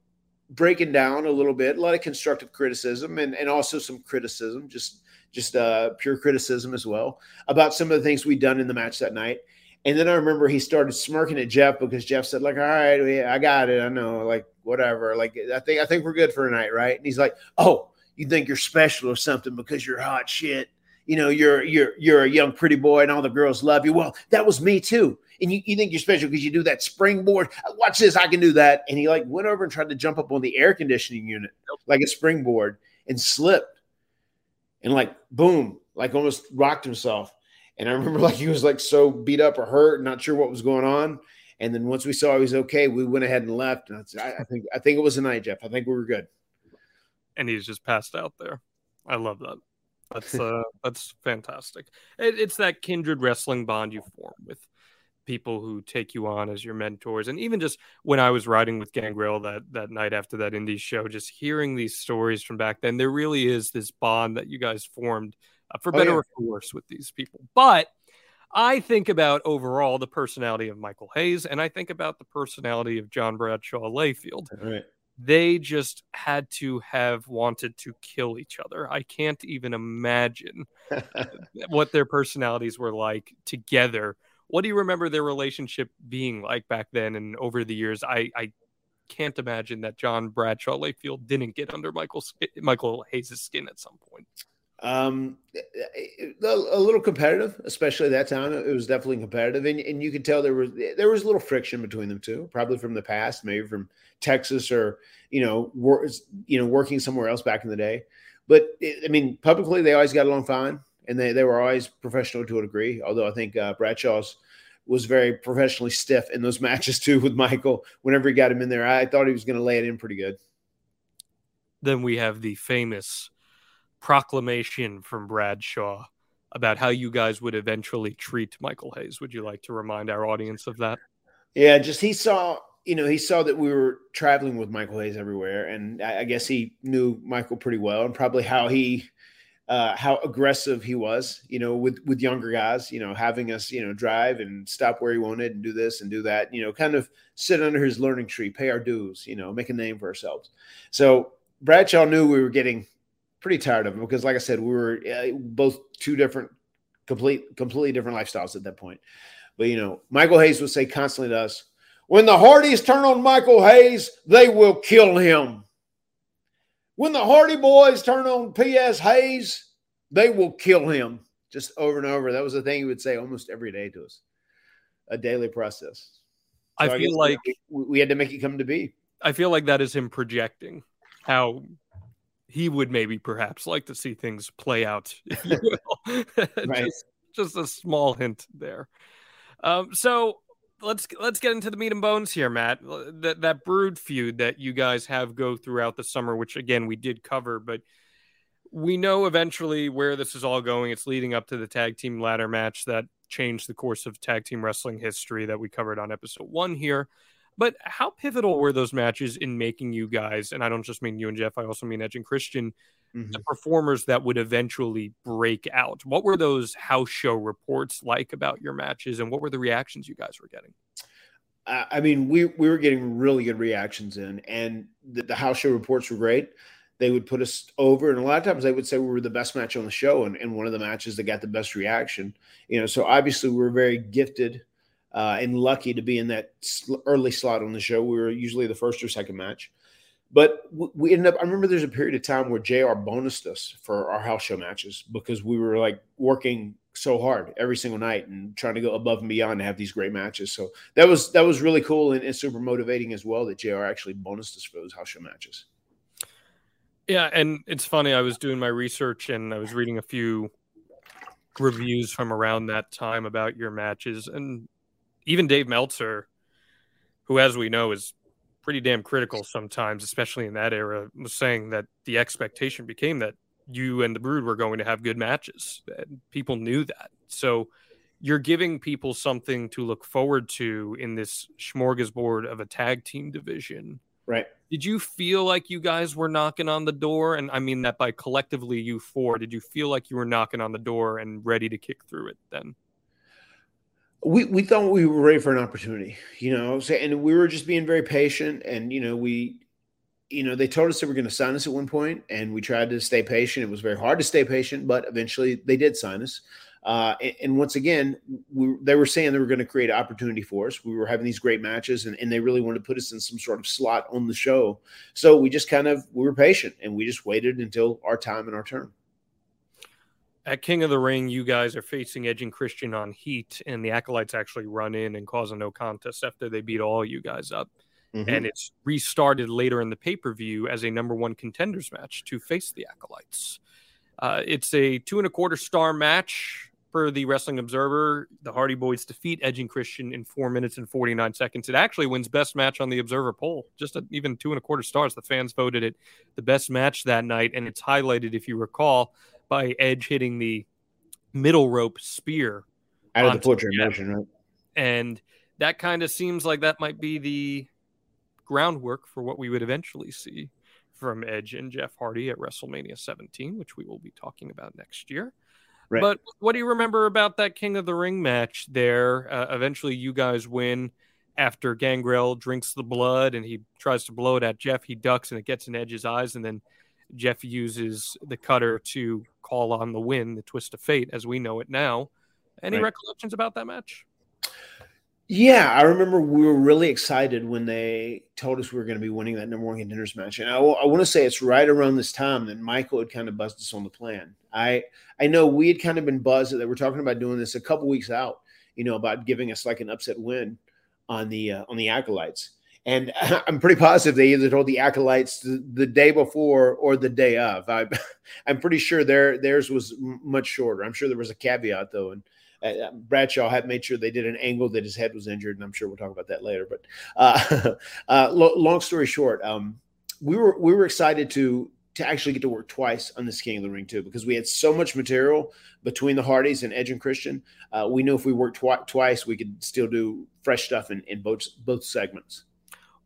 breaking down a little bit, a lot of constructive criticism and, and also some criticism, just just uh, pure criticism as well about some of the things we'd done in the match that night. And then I remember he started smirking at Jeff because Jeff said, like, all right, I got it. I know, like, whatever. Like, I think I think we're good for a night, right? And he's like, Oh, you think you're special or something because you're hot shit. You know, you're you're you're a young pretty boy and all the girls love you. Well, that was me too. And you, you think you're special because you do that springboard. Uh, watch this, I can do that. And he like went over and tried to jump up on the air conditioning unit like a springboard and slipped and like boom, like almost rocked himself. And I [LAUGHS] remember like he was like so beat up or hurt, not sure what was going on. And then once we saw he was okay, we went ahead and left. And I, said, I, I think I think it was a night, Jeff. I think we were good. and he's just passed out there. I love that. That's uh, that's fantastic. It, it's that kindred wrestling bond you form with people who take you on as your mentors, and even just when I was riding with Gangrel that that night after that indie show, just hearing these stories from back then, there really is this bond that you guys formed, uh, for Oh, better yeah. or for worse, with these people. But I think about overall the personality of Michael Hayes, and I think about the personality of John Bradshaw Layfield All right. They just had to have wanted to kill each other. I can't even imagine [LAUGHS] what their personalities were like together. What do you remember their relationship being like back then and over the years? I, I can't imagine that John Bradshaw Layfield didn't get under Michael's Michael Hayes' skin at some point. Um, a, a little competitive, especially that time. It was definitely competitive, and, and you could tell there was there was a little friction between them two, probably from the past, maybe from Texas or you know, wor- you know, working somewhere else back in the day. But it, I mean, publicly they always got along fine, and they they were always professional to a degree. Although I think uh, Bradshaw's was very professionally stiff in those [LAUGHS] matches too with Michael. Whenever he got him in there, I thought he was going to lay it in pretty good. Then we have the famous proclamation from Bradshaw about how you guys would eventually treat Michael Hayes. Would you like to remind our audience of that? Yeah, just he saw, you know, he saw that we were traveling with Michael Hayes everywhere, and I, I guess he knew Michael pretty well, and probably how he, uh, how aggressive he was, you know, with with younger guys, you know, having us, you know, drive and stop where he wanted and do this and do that, you know, kind of sit under his learning tree, pay our dues, you know, make a name for ourselves. So Bradshaw knew we were getting pretty tired of him because, like I said, we were uh, both two different, complete, completely different lifestyles at that point. But you know, Michael Hayes would say constantly to us, "When the Hardys turn on Michael Hayes, they will kill him. When the Hardy Boys turn on P.S. Hayes, They will kill him just over and over. That was the thing he would say almost every day to us. A daily process. I So feel like we, we had to make it come to be. I feel like that is him projecting how he would maybe perhaps like to see things play out. If you [LAUGHS] will. [LAUGHS] Right. just, just a small hint there. Um, so let's let's get into the meat and bones here, Matt. That that brood feud that you guys have go throughout the summer, which again we did cover, but we know eventually where this is all going. It's leading up to the tag team ladder match that changed the course of tag team wrestling history that we covered on episode one here. But how pivotal were those matches in making you guys, and I don't just mean you and Jeff, I also mean Edge and Christian, Mhm. the performers that would eventually break out? What were those house show reports like about your matches, and what were the reactions you guys were getting? I I mean, we we were getting really good reactions in, and the, the house show reports were great. They would put us over, and a lot of times they would say we were the best match on the show, and, and one of the matches that got the best reaction. You know, so obviously we were very gifted uh, and lucky to be in that early slot on the show. We were usually the first or second match, but we ended up. I remember there's a period of time where Jr. bonused us for our house show matches because we were like working so hard every single night and trying to go above and beyond to have these great matches. So that was that was really cool and, and super motivating as well that Jr. actually bonused us for those house show matches. Yeah, and it's funny. I was doing my research and I was reading a few reviews from around that time about your matches, and even Dave Meltzer, who, as we know, is pretty damn critical sometimes, especially in that era, was saying that the expectation became that you and the Brood were going to have good matches. And people knew that, so you're giving people something to look forward to in this smorgasbord of a tag team division Right. did you feel like you guys were knocking on the door and i mean that by collectively you four did you feel like you were knocking on the door and ready to kick through it then we we thought we were ready for an opportunity, you know. And we were just being very patient, and you know, we, you know, they told us they were going to sign us at one point, and we tried to stay patient. It was very hard to stay patient, but eventually they did sign us. Uh, and, and once again, we, they were saying they were going to create an opportunity for us. We were having these great matches, and, and they really wanted to put us in some sort of slot on the show. So we just kind of we were patient, and we just waited until our time and our turn. At king of the ring you guys are facing edge and christian on heat and the acolytes actually run in and cause a no contest after they beat all you guys up. Mm-hmm. and it's restarted later in the pay-per-view as a number one contenders match to face the acolytes. Uh, it's a two and a quarter star match per the wrestling observer. The hardy boys defeat edge and christian in four minutes and 49 seconds. It actually wins best match on the observer poll. Just a, even two and a quarter stars. The fans voted it the best match that night and it's highlighted if you recall by edge hitting the middle rope spear Out of the portrait motion, right? and that kind of seems like that might be the groundwork for what we would eventually see from Edge and Jeff Hardy at WrestleMania 17, which we will be talking about next year. Right. But what do you remember about that King of the Ring match there? Uh, eventually, you guys win after Gangrel drinks the blood and he tries to blow it at Jeff. He ducks and it gets in Edge's eyes, and then Jeff uses the cutter to call on the win, the twist of fate, as we know it now. Any Right. recollections about that match? Yeah, I remember we were really excited when they told us we were going to be winning that number one contenders match, and I, want to say it's right around this time that Michael had kind of buzzed us on the plan. I I know we had kind of been buzzed that we're talking about doing this a couple weeks out, you know, about giving us like an upset win on the uh, on the acolytes, and [LAUGHS] I'm pretty positive they either told the acolytes the, day before or the day of. I [LAUGHS] I'm pretty sure their theirs was much shorter. I'm sure there was a caveat though, and uh, Bradshaw had made sure they did an angle that his head was injured, and I'm sure we'll talk about that later. But uh, [LAUGHS] uh, lo- long story short, um, we were we were excited to to actually get to work twice on this King of the Ring too, because we had so much material between the Hardys and Edge and Christian. Uh, we knew if we worked twi- twice, we could still do fresh stuff in, in both both segments.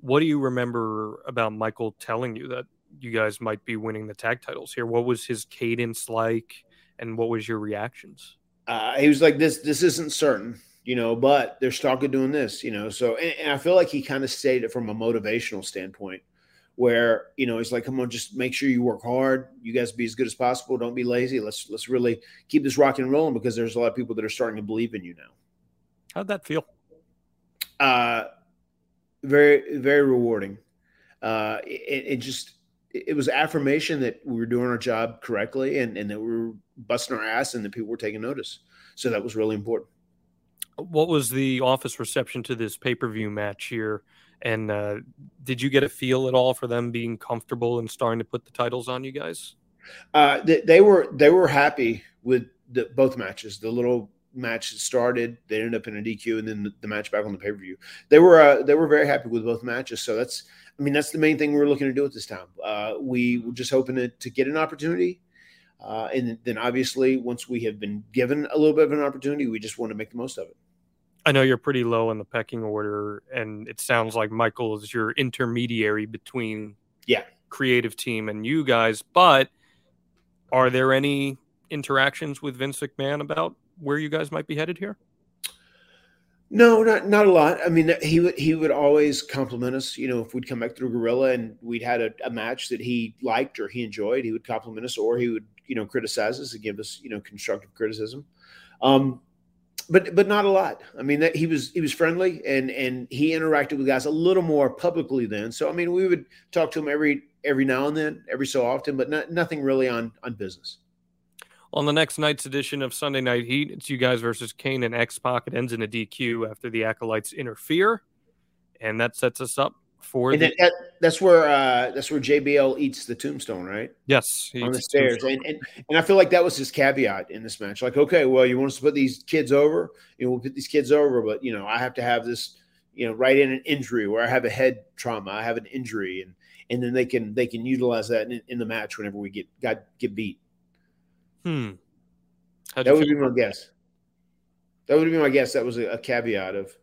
What do you remember about Michael telling you that you guys might be winning the tag titles here? What was his cadence like, and what was your reactions? uh, he was like, "This this isn't certain, you know, but there's talk of doing this, you know." So, and, and I feel like he kind of stated it from a motivational standpoint, where you know he's like, "Come on, just make sure you work hard. You guys be as good as possible. Don't be lazy. Let's let's really keep this rocking and rolling because there's a lot of people that are starting to believe in you now." How'd that feel? Uh, very very rewarding. Uh, it, it just it was affirmation that we were doing our job correctly and, and that we were busting our ass and that people were taking notice. So that was really important. What was the office reception to this pay per view match here? And uh, did you get a feel at all for them being comfortable and starting to put the titles on you guys? Uh, they, they were they were happy with the, both matches. The little match started, they ended up in a DQ, and then the, the match back on the pay per view. They were uh, they were very happy with both matches. So that's I mean that's the main thing we're looking to do at this time. Uh, we were just hoping to, to get an opportunity. Uh, and then obviously, once we have been given a little bit of an opportunity, we just want to make the most of it. I know you're pretty low in the pecking order, and it sounds like Michael is your intermediary between Yeah. creative team and you guys. But are there any interactions with Vince McMahon about where you guys might be headed here? No, not not a lot. I mean, he would he would always compliment us. You know, if we'd come back through Gorilla and we'd had a, a match that he liked or he enjoyed, he would compliment us, or he would you know criticize us and give us you know constructive criticism. Um, but but not a lot. I mean, that he was he was friendly and and he interacted with guys a little more publicly then. So I mean, we would talk to him every every now and then, every so often, but not, nothing really on on business. On the next night's edition of Sunday Night Heat, it's you guys versus Kane and X Pac. It ends in a DQ after the acolytes interfere, and that sets us up for And the that, that, that's where uh, that's where JBL eats the tombstone, right? yes he- on the stairs. And, and and I feel like that was his caveat in this match. Like, okay, well, you want us to put these kids over, you know, we'll put these kids over, but you know, I have to have this, you know, right in an injury where I have a head trauma, I have an injury, and and then they can they can utilize that in, in the match whenever we get got get beat. Hmm. How'd That would be my guess. That would be my guess. That was a, a caveat of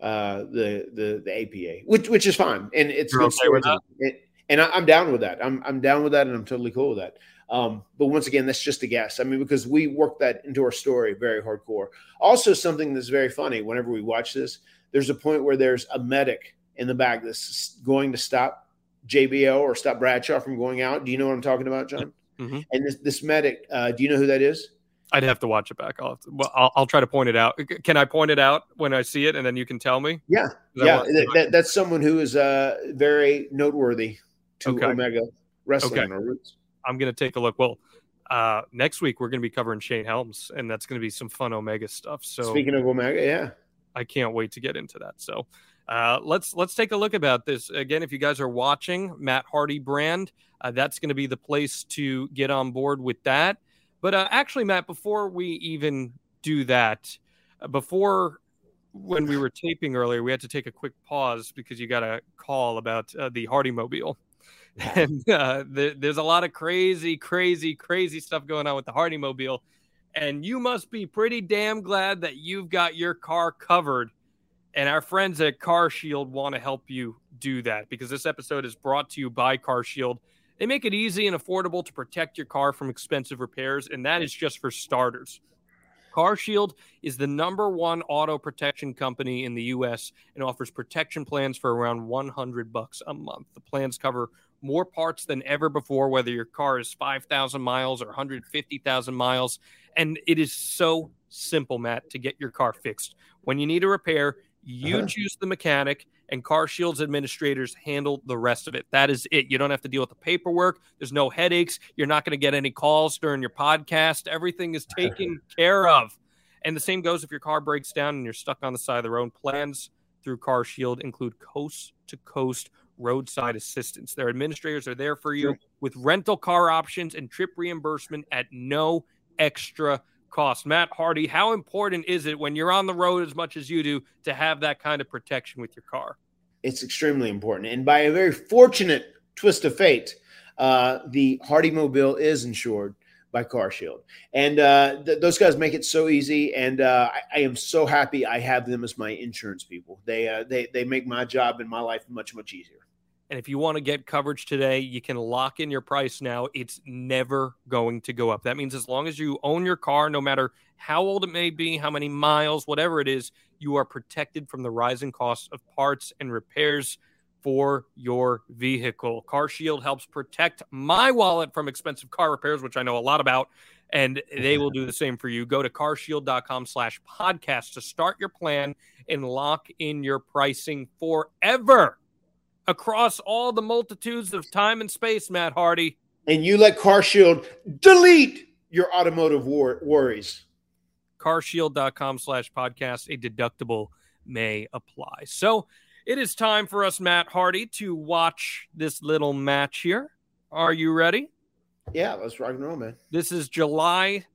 uh, the the the APA, which which is fine, and it's You're good okay with. It- and I, I'm down with that. I'm I'm down with that, and I'm totally cool with that. Um, but once again, that's just a guess. I mean, because we work that into our story very hardcore. Also, something that's very funny. Whenever we watch this, there's a point where there's a medic in the back that's going to stop JBL or stop Bradshaw from going out. Do you know what I'm talking about, John? Mhm. And this this medic, uh, do you know who that is? I'd have to watch it back. I'll, to, well, I'll, I'll try to point it out. Can I point it out when I see it, and then you can tell me? Yeah, yeah, that, that- that's someone who is uh, very noteworthy to Okay. Omega Wrestling Okay. I'm going to take a look. Well, uh, next week we're going to be covering Shane Helms, and that's going to be some fun Omega stuff. So Speaking of Omega, yeah, I can't wait to get into that. So uh, let's let's take a look about this again. If you guys are watching Matt Hardy brand, uh, that's going to be the place to get on board with that. But uh, actually, Matt, before we even do that, uh, before when we were taping earlier, we had to take a quick pause because you got a call about uh, the Hardy Mobile. [LAUGHS] And there, there's a lot of crazy, crazy, crazy stuff going on with the Hardy Mobile. And you must be pretty damn glad that you've got your car covered. And our friends at Car Shield want to help you do that because this episode is brought to you by Car Shield. They make it easy and affordable to protect your car from expensive repairs, and that is just for starters. Car Shield is the number one auto protection company in the U.S. and offers protection plans for around 100 bucks a month. The plans cover more parts than ever before, whether your car is 5,000 miles or 150,000 miles. And it is so simple, Matt, to get your car fixed. When you need a repair, you [LAUGHS] choose the mechanic, and Car Shield's administrators handle the rest of it. That is it. You don't have to deal with the paperwork. There's no headaches. You're not going to get any calls during your podcast. Everything is taken [LAUGHS] care of. And the same goes if your car breaks down and you're stuck on the side of the road. Plans through Car Shield include coast to coast roadside assistance. Their administrators are there for you with rental car options and trip reimbursement at no extra cost. Matt Hardy, how important is it when you're on the road as much as you do to have that kind of protection with your car? it's extremely important. And by a very fortunate twist of fate, uh, the Hardy Mobile is insured by Car Shield, and uh, th- those guys make it so easy. And uh, I-, I am so happy I have them as my insurance people. They uh, they they make my job and my life much much easier. And if you want to get coverage today, you can lock in your price now. It's never going to go up. That means as long as you own your car, no matter how old it may be, how many miles, whatever it is, you are protected from the rising costs of parts and repairs for your vehicle. Car Shield helps protect my wallet from expensive car repairs, which I know a lot about, and they will do the same for you. Go to carshield.com slash podcast to start your plan and lock in your pricing forever. Across all the multitudes of time and space, Matt Hardy. And you let CarShield delete your automotive war- worries. carshield.com slash podcast. A deductible may apply. So it is time for us, Matt Hardy, to watch this little match here. Are you ready? Yeah, let's rock and roll, man. This is July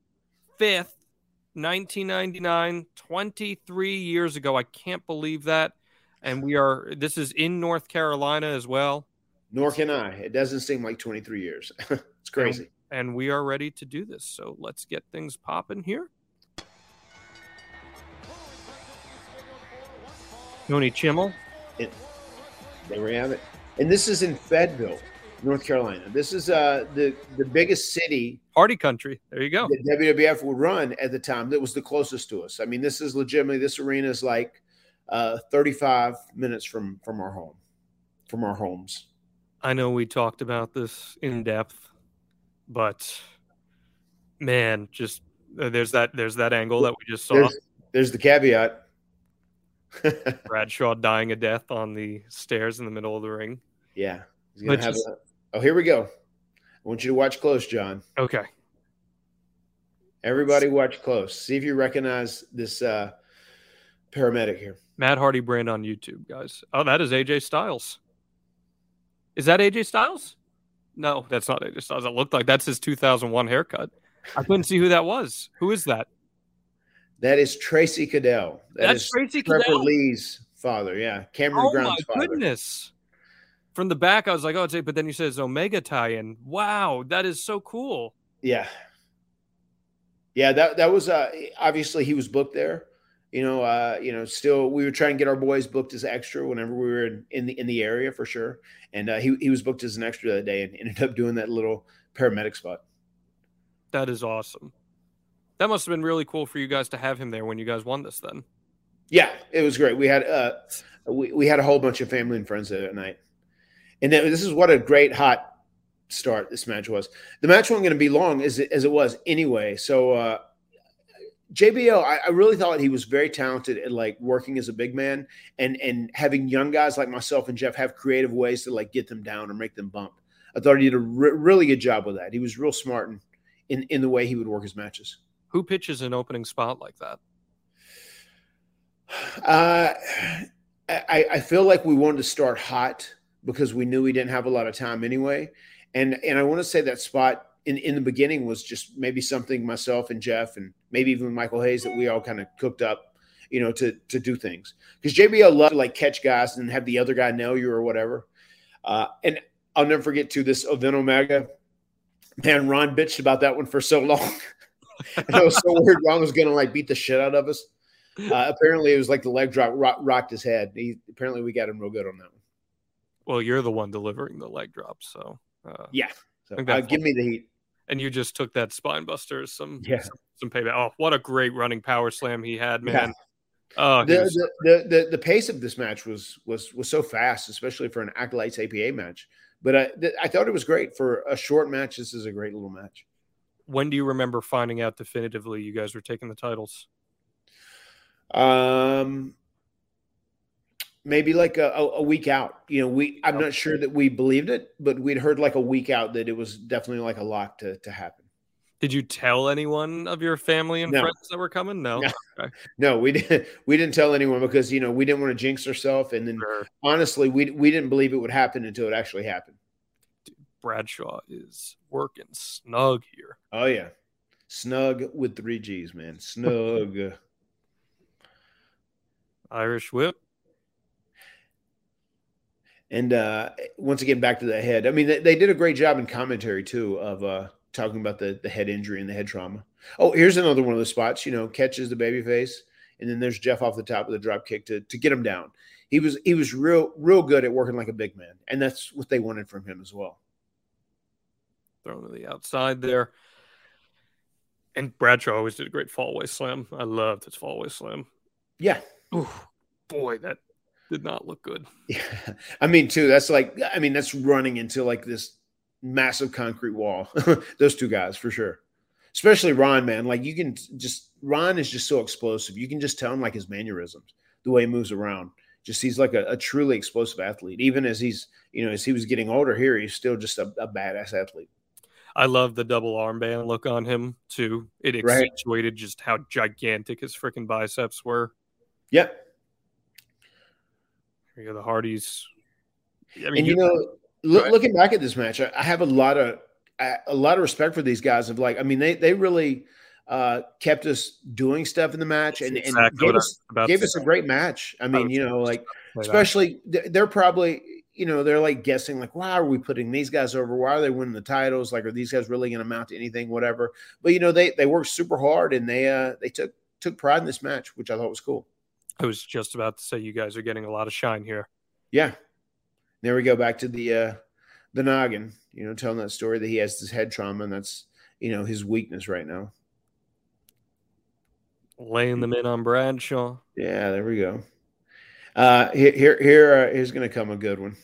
5th, 1999, 23 years ago. I can't believe that. And we are, this is in North Carolina as well. Nor can I. It doesn't seem like 23 years. [LAUGHS] it's crazy. And we are ready to do this. So let's get things popping here. Tony Chimel. It, there we have it. And this is in Fayetteville, North Carolina. This is uh, the the biggest city party country. There you go. that WWF would run at the time. That was the closest to us. I mean, this is legitimately this arena is like uh, 35 minutes from from our home, from our homes. I know we talked about this in depth, but man, just uh, there's that there's that angle that we just saw. There's, there's the caveat. [LAUGHS] Bradshaw dying a death on the stairs in the middle of the ring. yeah, he's gonna have. just- A, oh, here we go. I want you to watch close, John. Okay. Everybody, watch close. See if you recognize this uh, paramedic here. Matt Hardy brand on YouTube, guys. Oh, that is AJ Styles. Is that AJ Styles? No, that's not AJ Styles. It looked like that's his 2001 haircut. I couldn't see who that was. Who is that? That is Tracy Caddell. That That's Tracy Trevor Caddell. Lee's father. Yeah, Cameron Oh Grimes' father. Oh my goodness. From the back, I was like, oh, it's but then you said it's Omega tie-in. Wow, that is so cool. Yeah. Yeah, that that was uh obviously he was booked there. You know, uh, you know, still we were trying to get our boys booked as extra whenever we were in, in the in the area for sure. And uh, he he was booked as an extra that day and [LAUGHS] ended up doing that little paramedic spot. That is awesome. That must have been really cool for you guys to have him there when you guys won this then. Yeah, it was great. We had uh we, we had a whole bunch of family and friends there that night. And then, this is what a great hot start this match was. The match wasn't going to be long as it, as it was anyway. So uh JBL, I, I really thought he was very talented at like working as a big man and and having young guys like myself and Jeff have creative ways to like get them down or make them bump. I thought he did a re- really good job with that. He was real smart in, in in the way he would work his matches. Who pitches an opening spot like that? [SIGHS] Uh, I, I feel like we wanted to start hot because we knew we didn't have a lot of time anyway. And and I want to say that spot in, in the beginning was just maybe something myself and Jeff and maybe even Michael Hayes that we all kind of cooked up, you know, to to do things. Because JBL loved to like catch guys and have the other guy nail you or whatever. Uh, and I'll never forget to this event Omega. Man, Ron bitched about that one for so long. [LAUGHS] and I was so worried Ron was gonna like beat the shit out of us. Uh, apparently, it was like the leg drop rock, rocked his head. He, apparently, we got him real good on that one. Well, you're the one delivering the leg drop, so uh, Yeah. So, uh, give me the heat. And you just took that spine buster some Yeah. some, some payback. Oh, what a great running power slam he had, Yeah. man. Oh, The, was- the, the, the, the pace of this match was was was so fast, especially for an Acolytes APA match. But I, th- I thought it was great for a short match. This is a great little match. when do you remember finding out definitively you guys were taking the titles? Um, maybe like a, a, week out. You know, we I'm not sure that we believed it, but we'd heard like a week out that it was definitely like a lock to to happen. Did you tell anyone of your family and No. friends that were coming? No. No. [LAUGHS] Okay. No, we didn't. [LAUGHS] We didn't tell anyone because you know we didn't want to jinx ourselves, and then Sure. honestly, we we didn't believe it would happen until it actually happened. Bradshaw is working snug here. Oh yeah, snug with three G's, man. Snug. [LAUGHS] Irish whip. And uh, once again, back to the head. I mean, they, they did a great job in commentary too of uh, talking about the the head injury and the head trauma. Oh, here's another one of the spots. You know, catches the baby face, and then there's Jeff off the top of the drop kick to to get him down. He was he was real real good at working like a big man, and that's what they wanted from him as well. thrown to the outside there. And Bradshaw always did a great fallaway slam. I loved his fallaway slam. Yeah, Ooh, boy, that did not look good. [LAUGHS] Yeah. I mean, too, that's like, I mean, that's running into like this massive concrete wall. [LAUGHS] Those two guys for sure. Especially Ron, man. Like you can just, Ron is just so explosive. You can just tell him like his mannerisms, the way he moves around. Just he's like a, a truly explosive athlete. Even as he's you know as he was getting older here, he's still just a, a badass athlete. I love the double armband look on him too. It Right. accentuated just how gigantic his freaking biceps were. Yep. Here the Hardys. I mean, and you you- know, loo- ahead. looking back at this match, I, I have a lot of I- a lot of respect for these guys. Of like, I mean, they they really uh, kept us doing stuff in the match and, and Exactly gave us gave us a great match. I mean, you know, like especially th- they're probably you know they're like guessing like why are we putting these guys over why are they winning the titles like are these guys really going to amount to anything whatever but you know they they worked super hard and they uh they took took pride in this match which i thought was cool I was just about to say you guys are getting a lot of shine here. yeah. There we go back to the uh the noggin you know telling that story that he has this head trauma and that's you know his weakness right now. Laying them in on Bradshaw. yeah there we go. Uh here here, here uh, here's gonna come a good one.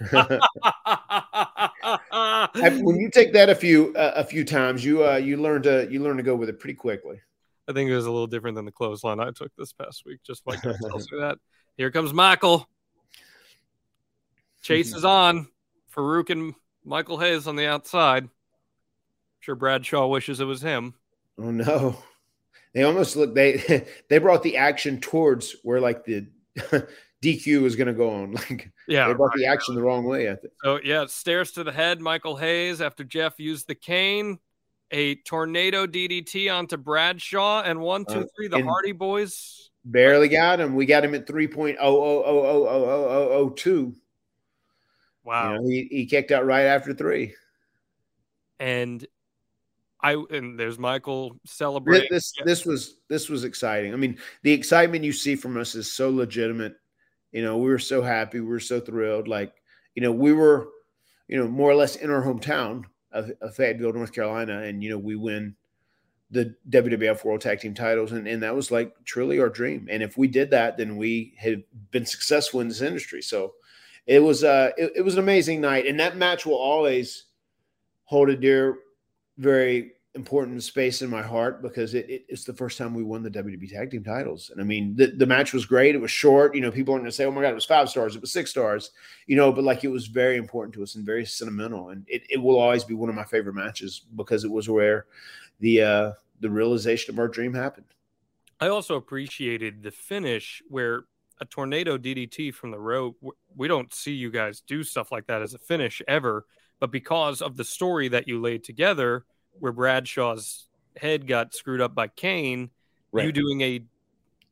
[LAUGHS] [LAUGHS] When you take that a few uh, a few times you uh you learn to you learn to go with it pretty quickly I think it was a little different than the clothesline I took this past week. Just like that tells [LAUGHS] you that. Here comes Michael. Chase is on. Farooq and Michael Hayes on the outside. sure Bradshaw wishes it was him. Oh no. They almost look they [LAUGHS] they brought the action towards where like the [LAUGHS] DQ was gonna go on. Like Yeah. they brought the action the wrong way, I think. So yeah, stairs to the head. Michael Hayes after Jeff used the cane, a tornado DDT onto Bradshaw, and one, two, three, Uh. The Hardy Boyz. Barely got him. We got him at 3.0000002. Wow. You know, he, he kicked out right after three. And I and there's Michael celebrating. this, this was this was exciting. I mean, the excitement you see from us is so legitimate. You know, we were so happy, we were so thrilled. Like, you know, we were, you know, more or less in our hometown of, Fayetteville, North Carolina, and you know, we win the WWF World Tag Team titles, and, and that was like truly our dream. And if we did that, then we had been successful in this industry. So it was uh it, it was an amazing night. And that match will always hold a dear, very important space in my heart because it, it- it's the first time we won the WWE Tag Team titles. And I mean, the, the match was great. It was short. You know, people aren't going to say, oh my God, it was five stars. It was six stars, you know, but like it was very important to us and very sentimental. And it, it will always be one of my favorite matches because it was where the, uh, the realization of our dream happened. I also appreciated the finish where a tornado DDT from the rope. We don't see you guys do stuff like that as a finish ever, but because of the story that you laid together, where Bradshaw's head got screwed up by Kane, you doing a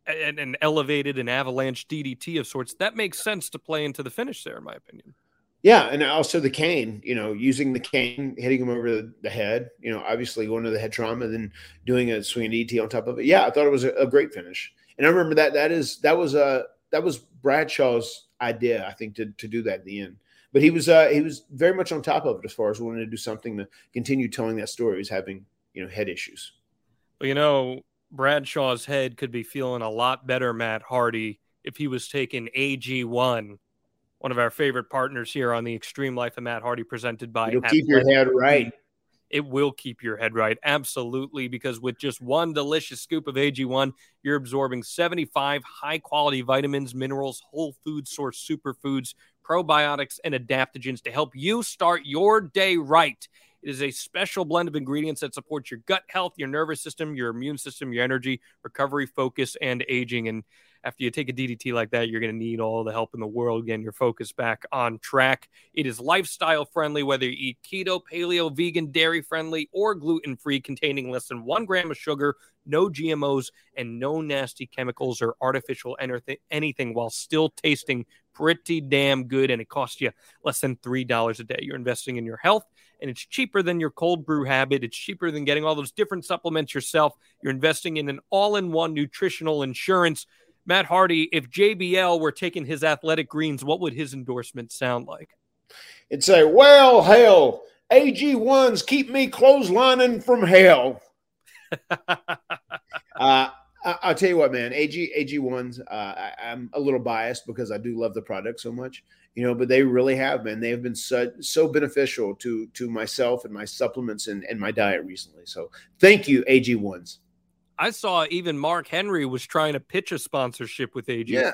an, an elevated an avalanche DDT of sorts that makes sense to play into the finish there, in my opinion. Yeah, and also the cane, you know, using the cane, hitting him over the, the head, you know, obviously going to the head trauma, then doing a swing DT on top of it. Yeah, I thought it was a, a great finish, and I remember that that is that was uh that was Bradshaw's idea, I think, to to do that at the end. But he was uh he was very much on top of it as far as wanting to do something to continue telling that story. He was having you know head issues. Well, you know, Bradshaw's head could be feeling a lot better, Matt Hardy, if he was taking AG1, one of our favorite partners here on the Extreme Life of Matt Hardy, presented by. It'll keep your head right. It will keep your head right. Absolutely. Because with just one delicious scoop of AG1, you're absorbing 75 high quality vitamins, minerals, whole food source superfoods, probiotics, and adaptogens to help you start your day right. It is a special blend of ingredients that supports your gut health, your nervous system, your immune system, your energy, recovery, focus, and aging. And after you take a DDT like that, you're going to need all the help in the world getting your focus back on track. It is lifestyle friendly, whether you eat keto, paleo, vegan, dairy friendly, or gluten free, containing less than one gram of sugar, no GMOs, and no nasty chemicals or artificial anything, while still tasting pretty damn good. And it costs you less than $3 a day. You're investing in your health and it's cheaper than your cold brew habit. It's cheaper than getting all those different supplements yourself. You're investing in an all in one nutritional insurance. Matt Hardy, if JBL were taking his athletic greens, what would his endorsement sound like? It'd say, "Well, hell, AG ones keep me clotheslining from hell." [LAUGHS] Uh, I, I'll tell you what, man. AG AG ones. Uh, I, I'm a little biased because I do love the product so much, you know. But they really have, man. They have been so so beneficial to to myself and my supplements and, and my diet recently. So thank you, AG ones. I saw even Mark Henry was trying to pitch a sponsorship with AG. Yeah.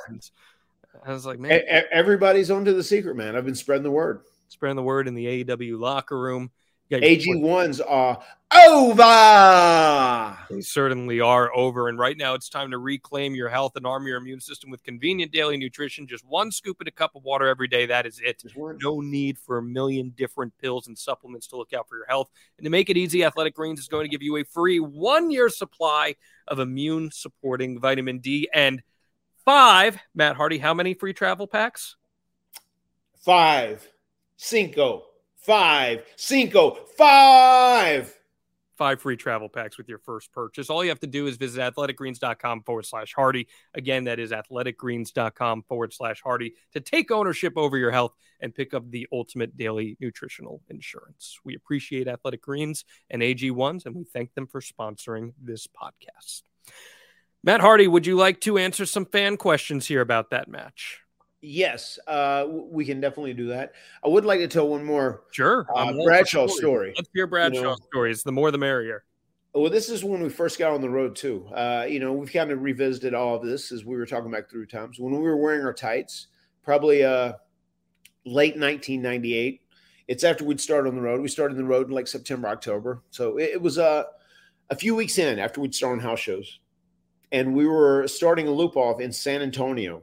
I was like, man, everybody's onto the secret, man. I've been spreading the word. spreading the word in the AEW locker room. Got- AG1s are over. They certainly are over. And right now, it's time to reclaim your health and arm your immune system with convenient daily nutrition. Just one scoop in a cup of water every day. That is it. No need for a million different pills and supplements to look out for your health. And to make it easy, Athletic Greens is going to give you a free one year supply of immune supporting vitamin D and five. Matt Hardy, how many free travel packs? Five, cinco, five, cinco, five. five free travel packs with your first purchase. All you have to do is visit athleticgreens.com forward slash Hardy. Again, that is athleticgreens.com forward slash Hardy to take ownership over your health and pick up the ultimate daily nutritional insurance. We appreciate Athletic Greens and AG1s, and we thank them for sponsoring this podcast. Matt Hardy, would you like to answer some fan questions here about that match? Yes, uh, we can definitely do that. I would like to tell one more Sure. uh, I'm all for Bradshaw stories. story. Let's hear Bradshaw know. stories. The more the merrier. Well, this is when we first got on the road too. Uh, you know, we've kind of revisited all of this as we were talking back through times when we were wearing our tights. Probably uh, late 1998. It's after we'd started on the road. We started on the road in like September, October. So it, it was uh, a few weeks in after we'd started on house shows, and we were starting a loop off in San Antonio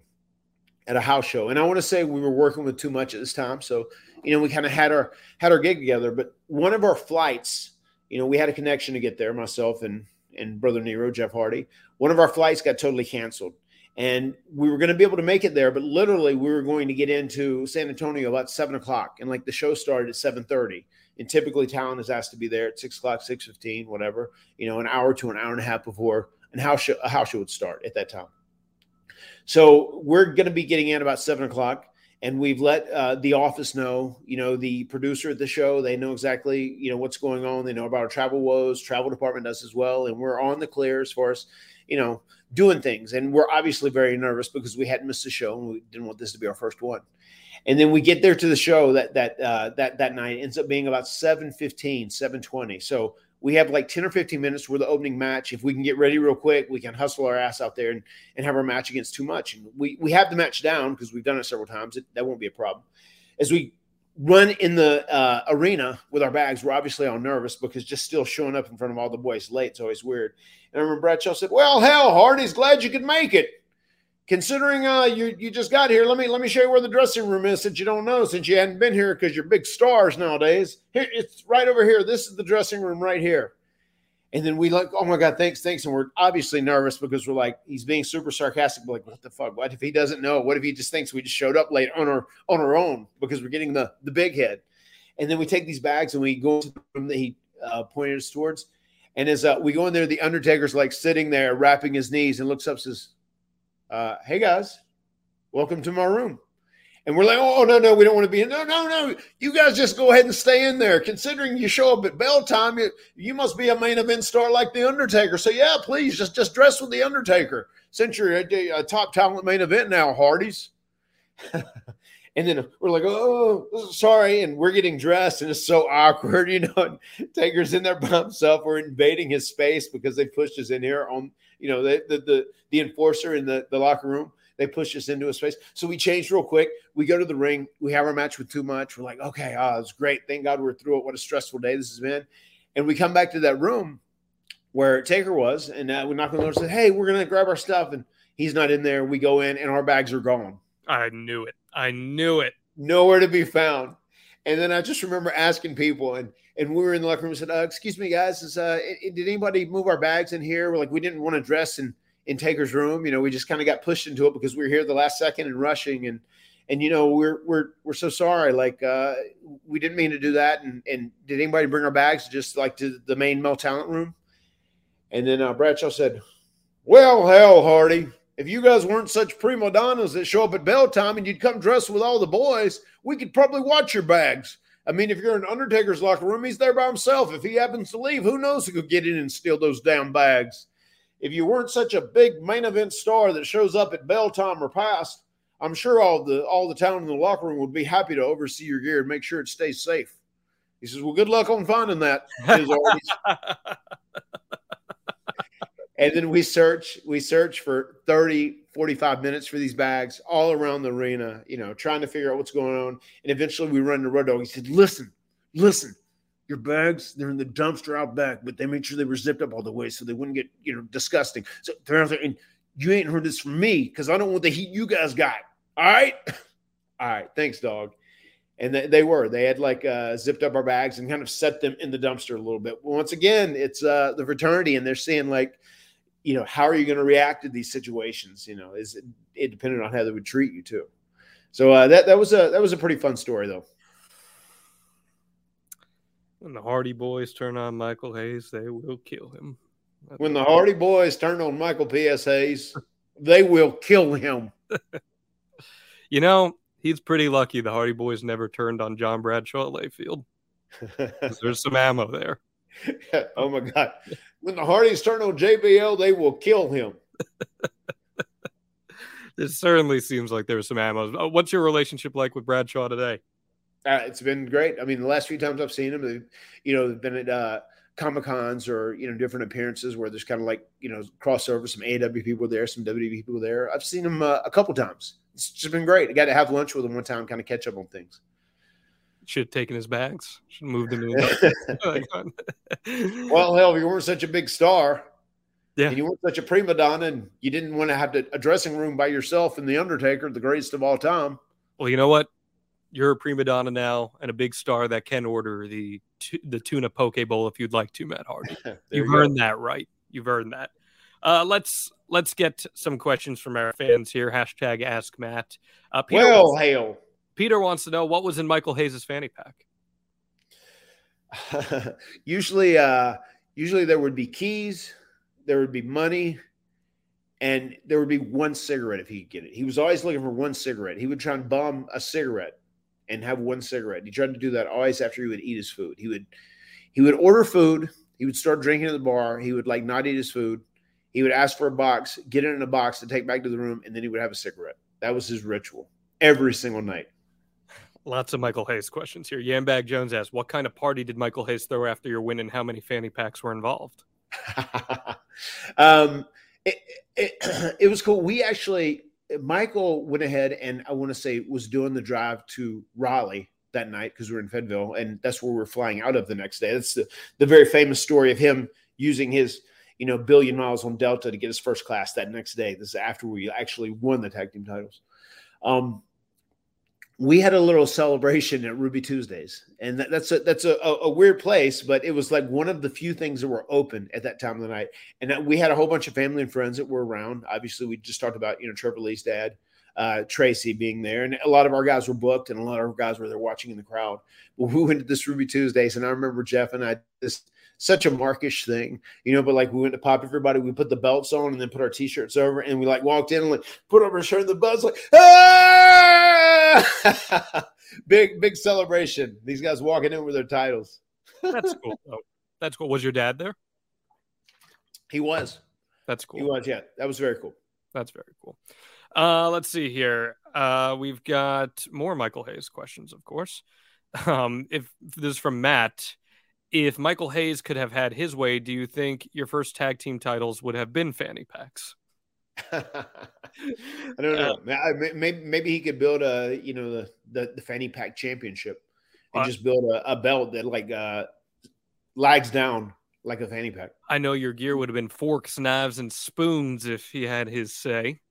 at a house show. And I want to say we were working with Too Much at this time, so you know we kind of had our had our gig together. But one of our flights you know, we had a connection to get there, myself and and brother Nero, Jeff Hardy. One of our flights got totally canceled, and we were going to be able to make it there, but literally we were going to get into San Antonio about seven o'clock, and like the show started at seven thirty. And typically, talent is asked to be there at six o'clock, six fifteen, whatever. You know, an hour to an hour and a half before and house show, a house show would start at that time. So we're going to be getting in about seven o'clock and we've let uh, the office know you know the producer at the show. They know exactly you know what's going on. They know about our travel woes. Travel department does as well and we're on the clear as far as you know doing things. And we're obviously very nervous because we hadn't missed a show and we didn't want this to be our first one. And then we get there to the show that that uh, that that night. Ends up being about 715 720 so we have like 10 or 15 minutes for the opening match. If we can get ready real quick we can hustle our ass out there and, and have our match against Too Much. And we we have the match down because we've done it several times. It, that won't be a problem. As we run in the uh, arena with our bags we're obviously all nervous because just still showing up in front of all the boys late is always weird. And i remember bradshaw said well hell hardy's glad you could make it considering uh you you just got here let me let me show you where the dressing room is since you don't know since you hadn't been here because you're big stars nowadays. Here it's right over here. This is the dressing room right here. And then we like oh my god thanks thanks. And we're obviously nervous because we're like he's being super sarcastic like what the fuck? What if he doesn't know? What if he just thinks we just showed up late on our on our own because we're getting the the big head? And then we take these bags and we go to the room that he uh, pointed us towards. And as uh, we go in there the undertaker's like sitting there wrapping his knees and looks up says uh, hey guys, welcome to my room. And we're like, oh, no, no, we don't want to be in. No, no, no. You guys just go ahead and stay in there. Considering you show up at bell time, you, you must be a main event star like The Undertaker. So, yeah, please just, just dress with The Undertaker since you're a, a top talent main event now, Hardys. [LAUGHS] and then we're like, oh, sorry. And we're getting dressed, and it's so awkward, [LAUGHS] you know. Taker's in there by himself. We're invading his space because they pushed us in here on, you know, the, the, the, the enforcer in the, the locker room they pushed us into a space. So we changed real quick. We go to the ring. We have our match with Too Much. We're like, okay, ah, it's great. Thank God we're through it. What a stressful day this has been. And we come back to that room where Taker was, and uh, we knock on the door and say, hey, we're to grab our stuff. And he's not in there. We go in, and our bags are gone. I knew it. I knew it. Nowhere to be found. And then I just remember asking people, and and we were in the locker room and said, uh, "Excuse me, guys, is, uh, did anybody move our bags in here?" We're like, we didn't want to dress in in Taker's room. You know, we just kind of got pushed into it because we were here the last second and rushing, and and you know, we're we're we're so sorry. Like, uh, we didn't mean to do that. And and did anybody bring our bags just like to the main male talent room? And then uh, Bradshaw said, "Well, hell, Hardy." If you guys weren't such prima donnas that show up at bell time and you'd come dressed with all the boys, we could probably watch your bags. I mean, if you're in Undertaker's locker room, he's there by himself. If he happens to leave, who knows who could get in and steal those damn bags. If you weren't such a big main event star that shows up at bell time or past, I'm sure all the all the talent in the locker room would be happy to oversee your gear and make sure it stays safe. He says, "Well, good luck on finding that." [LAUGHS] Ms. Hardy." And then we search, we search for 30, 45 minutes for these bags all around the arena, you know, trying to figure out what's going on. And eventually we run to Road Dog. He said, Listen, listen, your bags, they're in the dumpster out back, but they made sure they were zipped up all the way so they wouldn't get, you know, disgusting. So they're out there, and you ain't heard this from me because I don't want the heat you guys got. All right. [LAUGHS] all right. Thanks, dog. And they, were. They had like uh, zipped up our bags and kind of set them in the dumpster a little bit. Once again, it's uh, the fraternity, and they're saying like, you know, how are you going to react to these situations? You know, is it, it depended on how they would treat you too. So uh, that that was a that was a pretty fun story though. When the Hardy Boyz turn on Michael Hayes, they will kill him. When the Hardy Boyz turn on Michael P.S. Hayes, they will kill him. [LAUGHS] You know, he's pretty lucky the Hardy Boyz never turned on John Bradshaw at Layfield. [LAUGHS] There's some ammo there. [LAUGHS] oh my God! When the Hardys turn on JBL, they will kill him. [LAUGHS] It certainly seems like there's some ammo. Uh, What's your relationship like with Bradshaw today? Uh, it's been great. I mean, the last few times I've seen him, you know, they've been at uh, comic cons or you know different appearances where there's kind of like you know crossover. Some AEW people there, some WWE people there. I've seen him uh, a couple times. It's just been great. I got to have lunch with him one time, kind of catch up on things. Should have taken his bags. Should have moved him. [LAUGHS] [LAUGHS] Well, hell, if you weren't such a big star, Yeah. and you weren't such a prima donna, and you didn't want to have to, a dressing room by yourself and the Undertaker, the greatest of all time. well, you know what? You're a prima donna now and a big star that can order the tu- the tuna poke bowl if you'd like to, Matt Hardy. [LAUGHS] You've you earned that right. You've earned that. Uh, let's let's get some questions from our fans here. Hashtag Ask Matt. Uh, Peter, Well, wants, hell. Peter wants to know what was in Michael Hayes' fanny pack. [LAUGHS] usually uh usually there would be keys there would be money and there would be one cigarette if he could get it. He was always looking for one cigarette. He would try and bum a cigarette and have one cigarette. He tried to do that always after he would eat his food. He would he would order food he would start drinking at the bar he would like not eat his food. He would ask for a box get it in a box to take back to the room and then he would have a cigarette. That was his ritual every single night Lots of Michael Hayes questions here. Yambag Jones asks, "What kind of party did Michael Hayes throw after your win, and how many fanny packs were involved?" [LAUGHS] um, it, it, [CLEARS THROAT] it was cool. We actually, Michael went ahead and I want to say was doing the drive to Raleigh that night because we were in Fayetteville, and that's where we are flying out of the next day. That's the, the very famous story of him using his, you know, billion miles on Delta to get his first class that next day. This is after we actually won the tag team titles. Um, we had a little celebration at Ruby Tuesdays, and that, that's a that's a, a, weird place, but it was like one of the few things that were open at that time of the night. And that we had a whole bunch of family and friends that were around. Obviously, we just talked about you know Trevor Lee's dad, uh, Tracy being there, and a lot of our guys were booked, and a lot of our guys were there watching in the crowd. But we went to this Ruby Tuesdays, and I remember Jeff and I this such a markish thing, you know. But like we went to pop everybody, we put the belts on, and then put our t-shirts over, and we like walked in and like put over our shirt, and the belts like ah! [LAUGHS] big big celebration. These guys walking in with their titles. That's cool. though. That's cool. Was your dad there? He was. That's cool. He was. Yeah, that was very cool. That's very cool. Uh, let's see here. Uh, we've got more Michael Hayes questions, of course. [LAUGHS] Um, if this is from Matt, if Michael Hayes could have had his way, do you think your first tag team titles would have been fanny packs? [LAUGHS] I don't know. May- maybe, maybe he could build a you know the the, the fanny pack championship and Uh, just build a, a belt that like uh lags down like a fanny pack. I know your gear would have been forks, knives, and spoons if he had his say.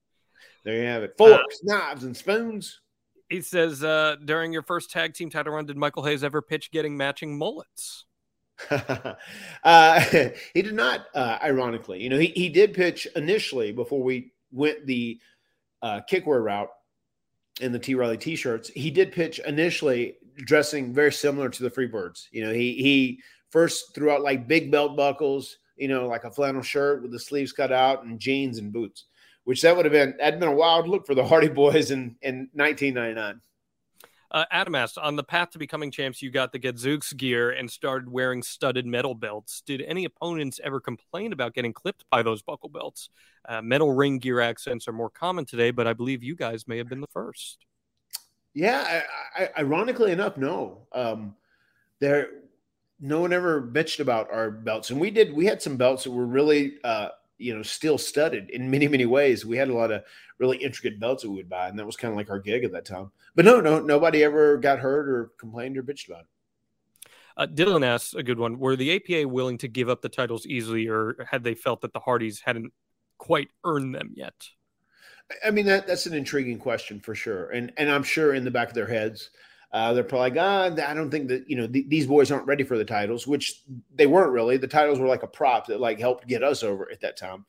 There you have it. Forks, knives, and spoons. He says, uh, during your first tag team title run, did Michael Hayes ever pitch getting matching mullets? [LAUGHS] uh, [LAUGHS] he did not, uh, ironically. You know, he, he did pitch initially before we went the uh, kickwear route in the T Riley t shirts. He did pitch initially dressing very similar to the Freebirds. You know, he, he first threw out like big belt buckles, you know, like a flannel shirt with the sleeves cut out and jeans and boots, which that would have been, that'd been a wild look for the Hardy Boyz in, in 1999. Uh, Adam asked, on the path to becoming champs, you got the Gadzooks gear and started wearing studded metal belts. Did any opponents ever complain about getting clipped by those buckle belts? Uh, metal ring gear accents are more common today, but I believe you guys may have been the first. Yeah, I, I, ironically enough, no. Um, there, no one ever bitched about our belts, and we did. We had some belts that were really uh, you know, still studded in many, many ways. We had a lot of really intricate belts that we would buy, and that was kind of like our gig at that time. But no, no, nobody ever got hurt or complained or bitched about it. Uh, Dylan asks a good one. Were the APA willing to give up the titles easily, or had they felt that the Hardys hadn't quite earned them yet? I mean, that that's an intriguing question for sure, and and I'm sure in the back of their heads, uh, they're probably like, ah, I don't think that you know th- these boys aren't ready for the titles, which they weren't really. The titles were like a prop that like helped get us over at that time.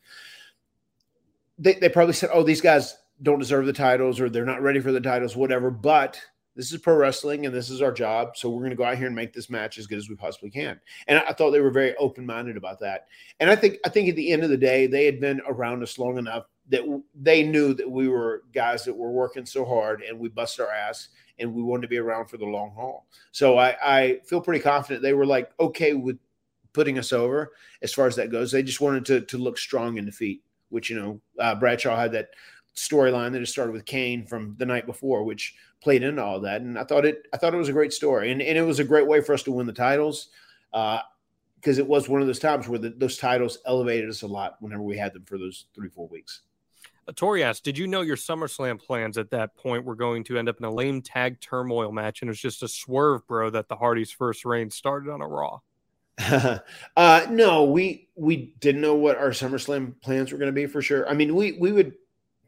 They they probably said, oh, these guys don't deserve the titles, or they're not ready for the titles, whatever. But this is pro wrestling, and this is our job, so we're going to go out here and make this match as good as we possibly can. And I thought they were very open minded about that. And I think I think at the end of the day, they had been around us long enough that they knew that we were guys that were working so hard and we bust our ass and we wanted to be around for the long haul. So I, I feel pretty confident they were like okay with putting us over as far as that goes. They just wanted to to look strong in defeat, which you know uh, Bradshaw had that storyline that had started with Kane from the night before, which played into all that. And I thought it I thought it was a great story, and and it was a great way for us to win the titles. Uh, because it was one of those times where the, those titles elevated us a lot whenever we had them for those three, four weeks. Tori asked, "Did you know your SummerSlam plans at that point were going to end up in a lame tag turmoil match, and it was just a swerve, bro, that the Hardys' first reign started on a Raw?" [LAUGHS] uh, no, we we didn't know what our SummerSlam plans were going to be for sure. I mean, we we would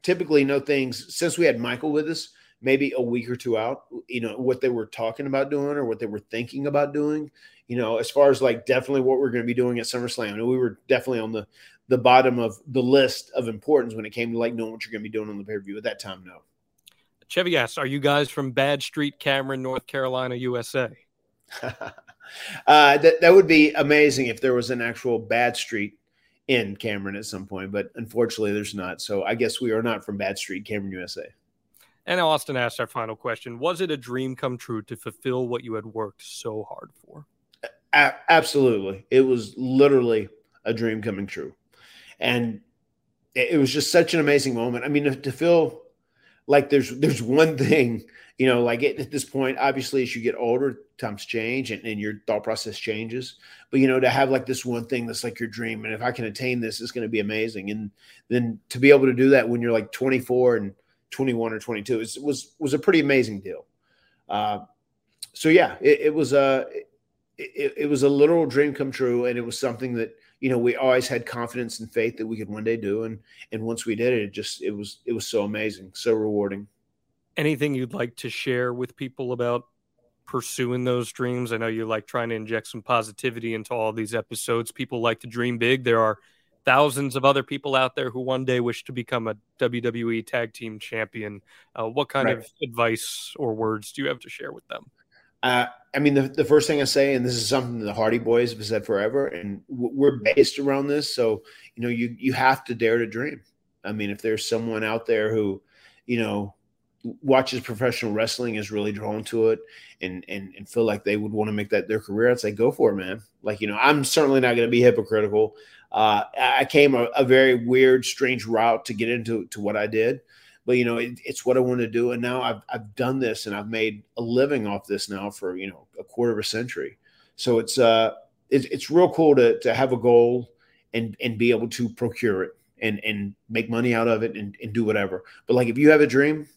typically know things since we had Michael with us, maybe a week or two out. You know what they were talking about doing or what they were thinking about doing. You know, as far as like definitely what we're going to be doing at SummerSlam, and we were definitely on the the bottom of the list of importance when it came to like knowing what you're going to be doing on the pay per view. At that time, no. Chevy asks, "Are you guys from Bad Street, Cameron, North Carolina, USA?" [LAUGHS] uh, that that would be amazing if there was an actual Bad Street in Cameron at some point, but unfortunately, there's not. So I guess we are not from Bad Street, Cameron, USA. And Austin asked our final question: Was it a dream come true to fulfill what you had worked so hard for? A- absolutely, it was literally a dream coming true, and it, was just such an amazing moment. I mean, to, to feel like there's there's one thing you know like at, at this point obviously as you get older times change and, and your thought process changes. But you know to have like this one thing that's like your dream and if i can attain this it's going to be amazing. And then to be able to do that when you're like 24 and 21 or 22 is, was was a pretty amazing deal. Uh, so yeah it, it was a it, it was a literal dream come true and it was something that you know we always had confidence and faith that we could one day do and and once we did it it just it was it was so amazing so rewarding Anything you'd like to share with people about pursuing those dreams? I know you like trying to inject some positivity into all these episodes. People like to dream big. There are thousands of other people out there who one day wish to become a WWE tag team champion. Uh, what kind Right. of advice or words do you have to share with them? Uh, I mean, the, the first thing I say, and this is something the Hardy Boyz have said forever, and we're based around this. So, you know, you you have to dare to dream. I mean, if there's someone out there who, you know, watches professional wrestling, is really drawn to it, and and and feel like they would want to make that their career, I'd say go for it, man. Like, you know, I'm certainly not going to be hypocritical. Uh, I came a, a very weird, strange route to get into to what I did but you know it, it's what i want to do and now I've, I've done this and i've made a living off this now for you know a quarter of a century. So it's uh it's, it's real cool to, to have a goal and and be able to procure it and and make money out of it and, and do whatever. But like if you have a dream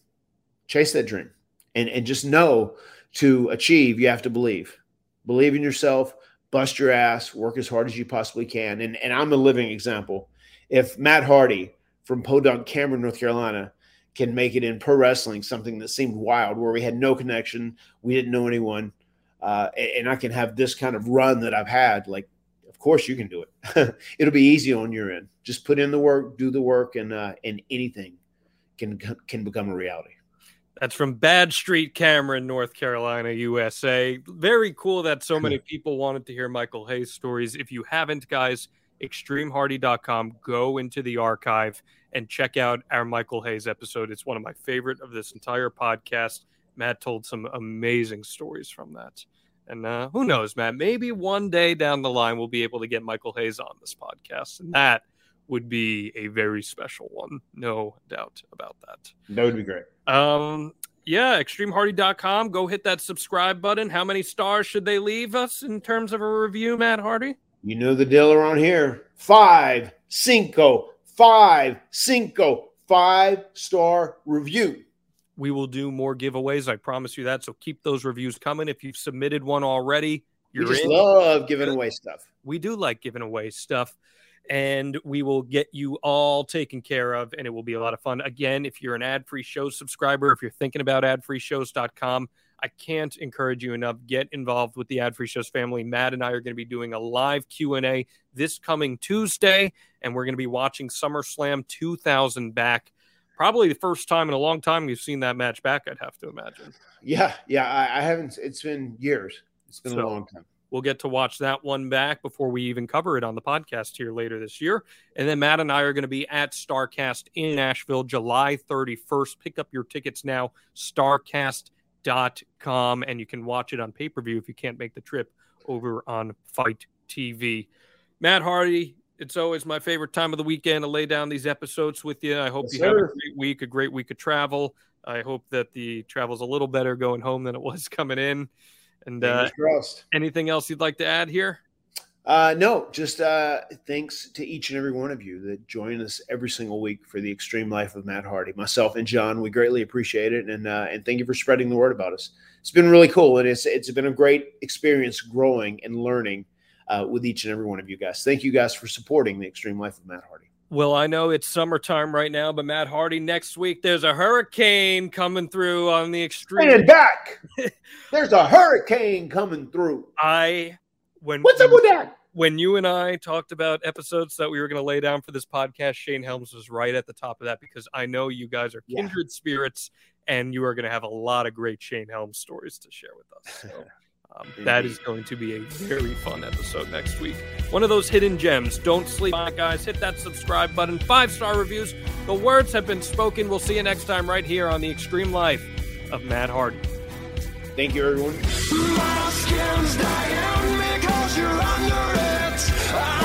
chase that dream and and just know to achieve you have to believe. Believe in yourself bust your ass work as hard as you possibly can. And and i'm a living example. If matt hardy from podunk cameron north carolina can make it in pro wrestling, something that seemed wild, where we had no connection, we didn't know anyone, uh, and, I can have this kind of run that I've had. Like, of course, you can do it. [LAUGHS] It'll be easy on your end. Just put in the work, do the work, and uh, and anything can can become a reality. That's from Bad Street, Cameron, North Carolina, USA. Very cool that so many [LAUGHS] people wanted to hear Michael Hayes stories. If you haven't, guys, extremehardy.com, go into the archive and check out our Michael Hayes episode. It's one of my favorite of this entire podcast. Matt told some amazing stories from that. And uh, who knows, Matt? Maybe one day down the line we'll be able to get Michael Hayes on this podcast. And that would be a very special one. No doubt about that. That would be great. Um, yeah, extremehardy.com. Go hit that subscribe button. How many stars should they leave us in terms of a review, Matt Hardy? You know the deal around here. Five. cinco, five, cinco, five star review. We will do more giveaways. I promise you that. So keep those reviews coming. If you've submitted one already, you're just in. love giving away stuff. we do like giving away stuff and we will get you all taken care of and it will be a lot of fun again if you're an ad-free show subscriber if you're thinking about adfreeshows.com i can't encourage you enough get involved with the ad-free shows family matt and i are going to be doing a live q&a this coming tuesday and we're going to be watching summerslam 2000 back probably the first time in a long time we've seen that match back i'd have to imagine Yeah, yeah. I, I haven't. It's been years. It's been So- a long time. We'll get to watch that one back before we even cover it on the podcast here later this year. And then Matt and I are going to be at Starrcast in Nashville July 31st. Pick up your tickets now, starrcast.com, and you can watch it on pay per view if you can't make the trip over on FITE TV. Matt Hardy, it's always my favorite time of the weekend to lay down these episodes with you. I hope Yes, you have a great week, a great week of travel. I hope that the travel's a little better going home than it was [LAUGHS] coming in. And uh, anything else you'd like to add here? Uh, no, just uh, thanks to each and every one of you that join us every single week for the extreme life of Matt Hardy. Myself and John, we greatly appreciate it, and uh, and thank you for spreading the word about us. It's been really cool, and it's it's been a great experience growing and learning uh, with each and every one of you guys. Thank you guys for supporting the extreme life of Matt Hardy. Well, I know it's summertime right now, but Matt Hardy next week there's a hurricane coming through on the extreme. And back, [LAUGHS] there's a hurricane coming through. I when What's up with that? when you and I talked about episodes that we were going to lay down for this podcast, Shane Helms was right at the top of that because I know you guys are Yeah. kindred spirits and you are going to have a lot of great Shane Helms stories to share with us. So, [LAUGHS] um, that is going to be a very fun episode next week. One of those hidden gems. Don't sleep on it, guys. Hit that subscribe button. Five star reviews. The words have been spoken. We'll see you next time right here on The Extreme Life of Matt Hardy. Thank you, everyone. You're under it. I'm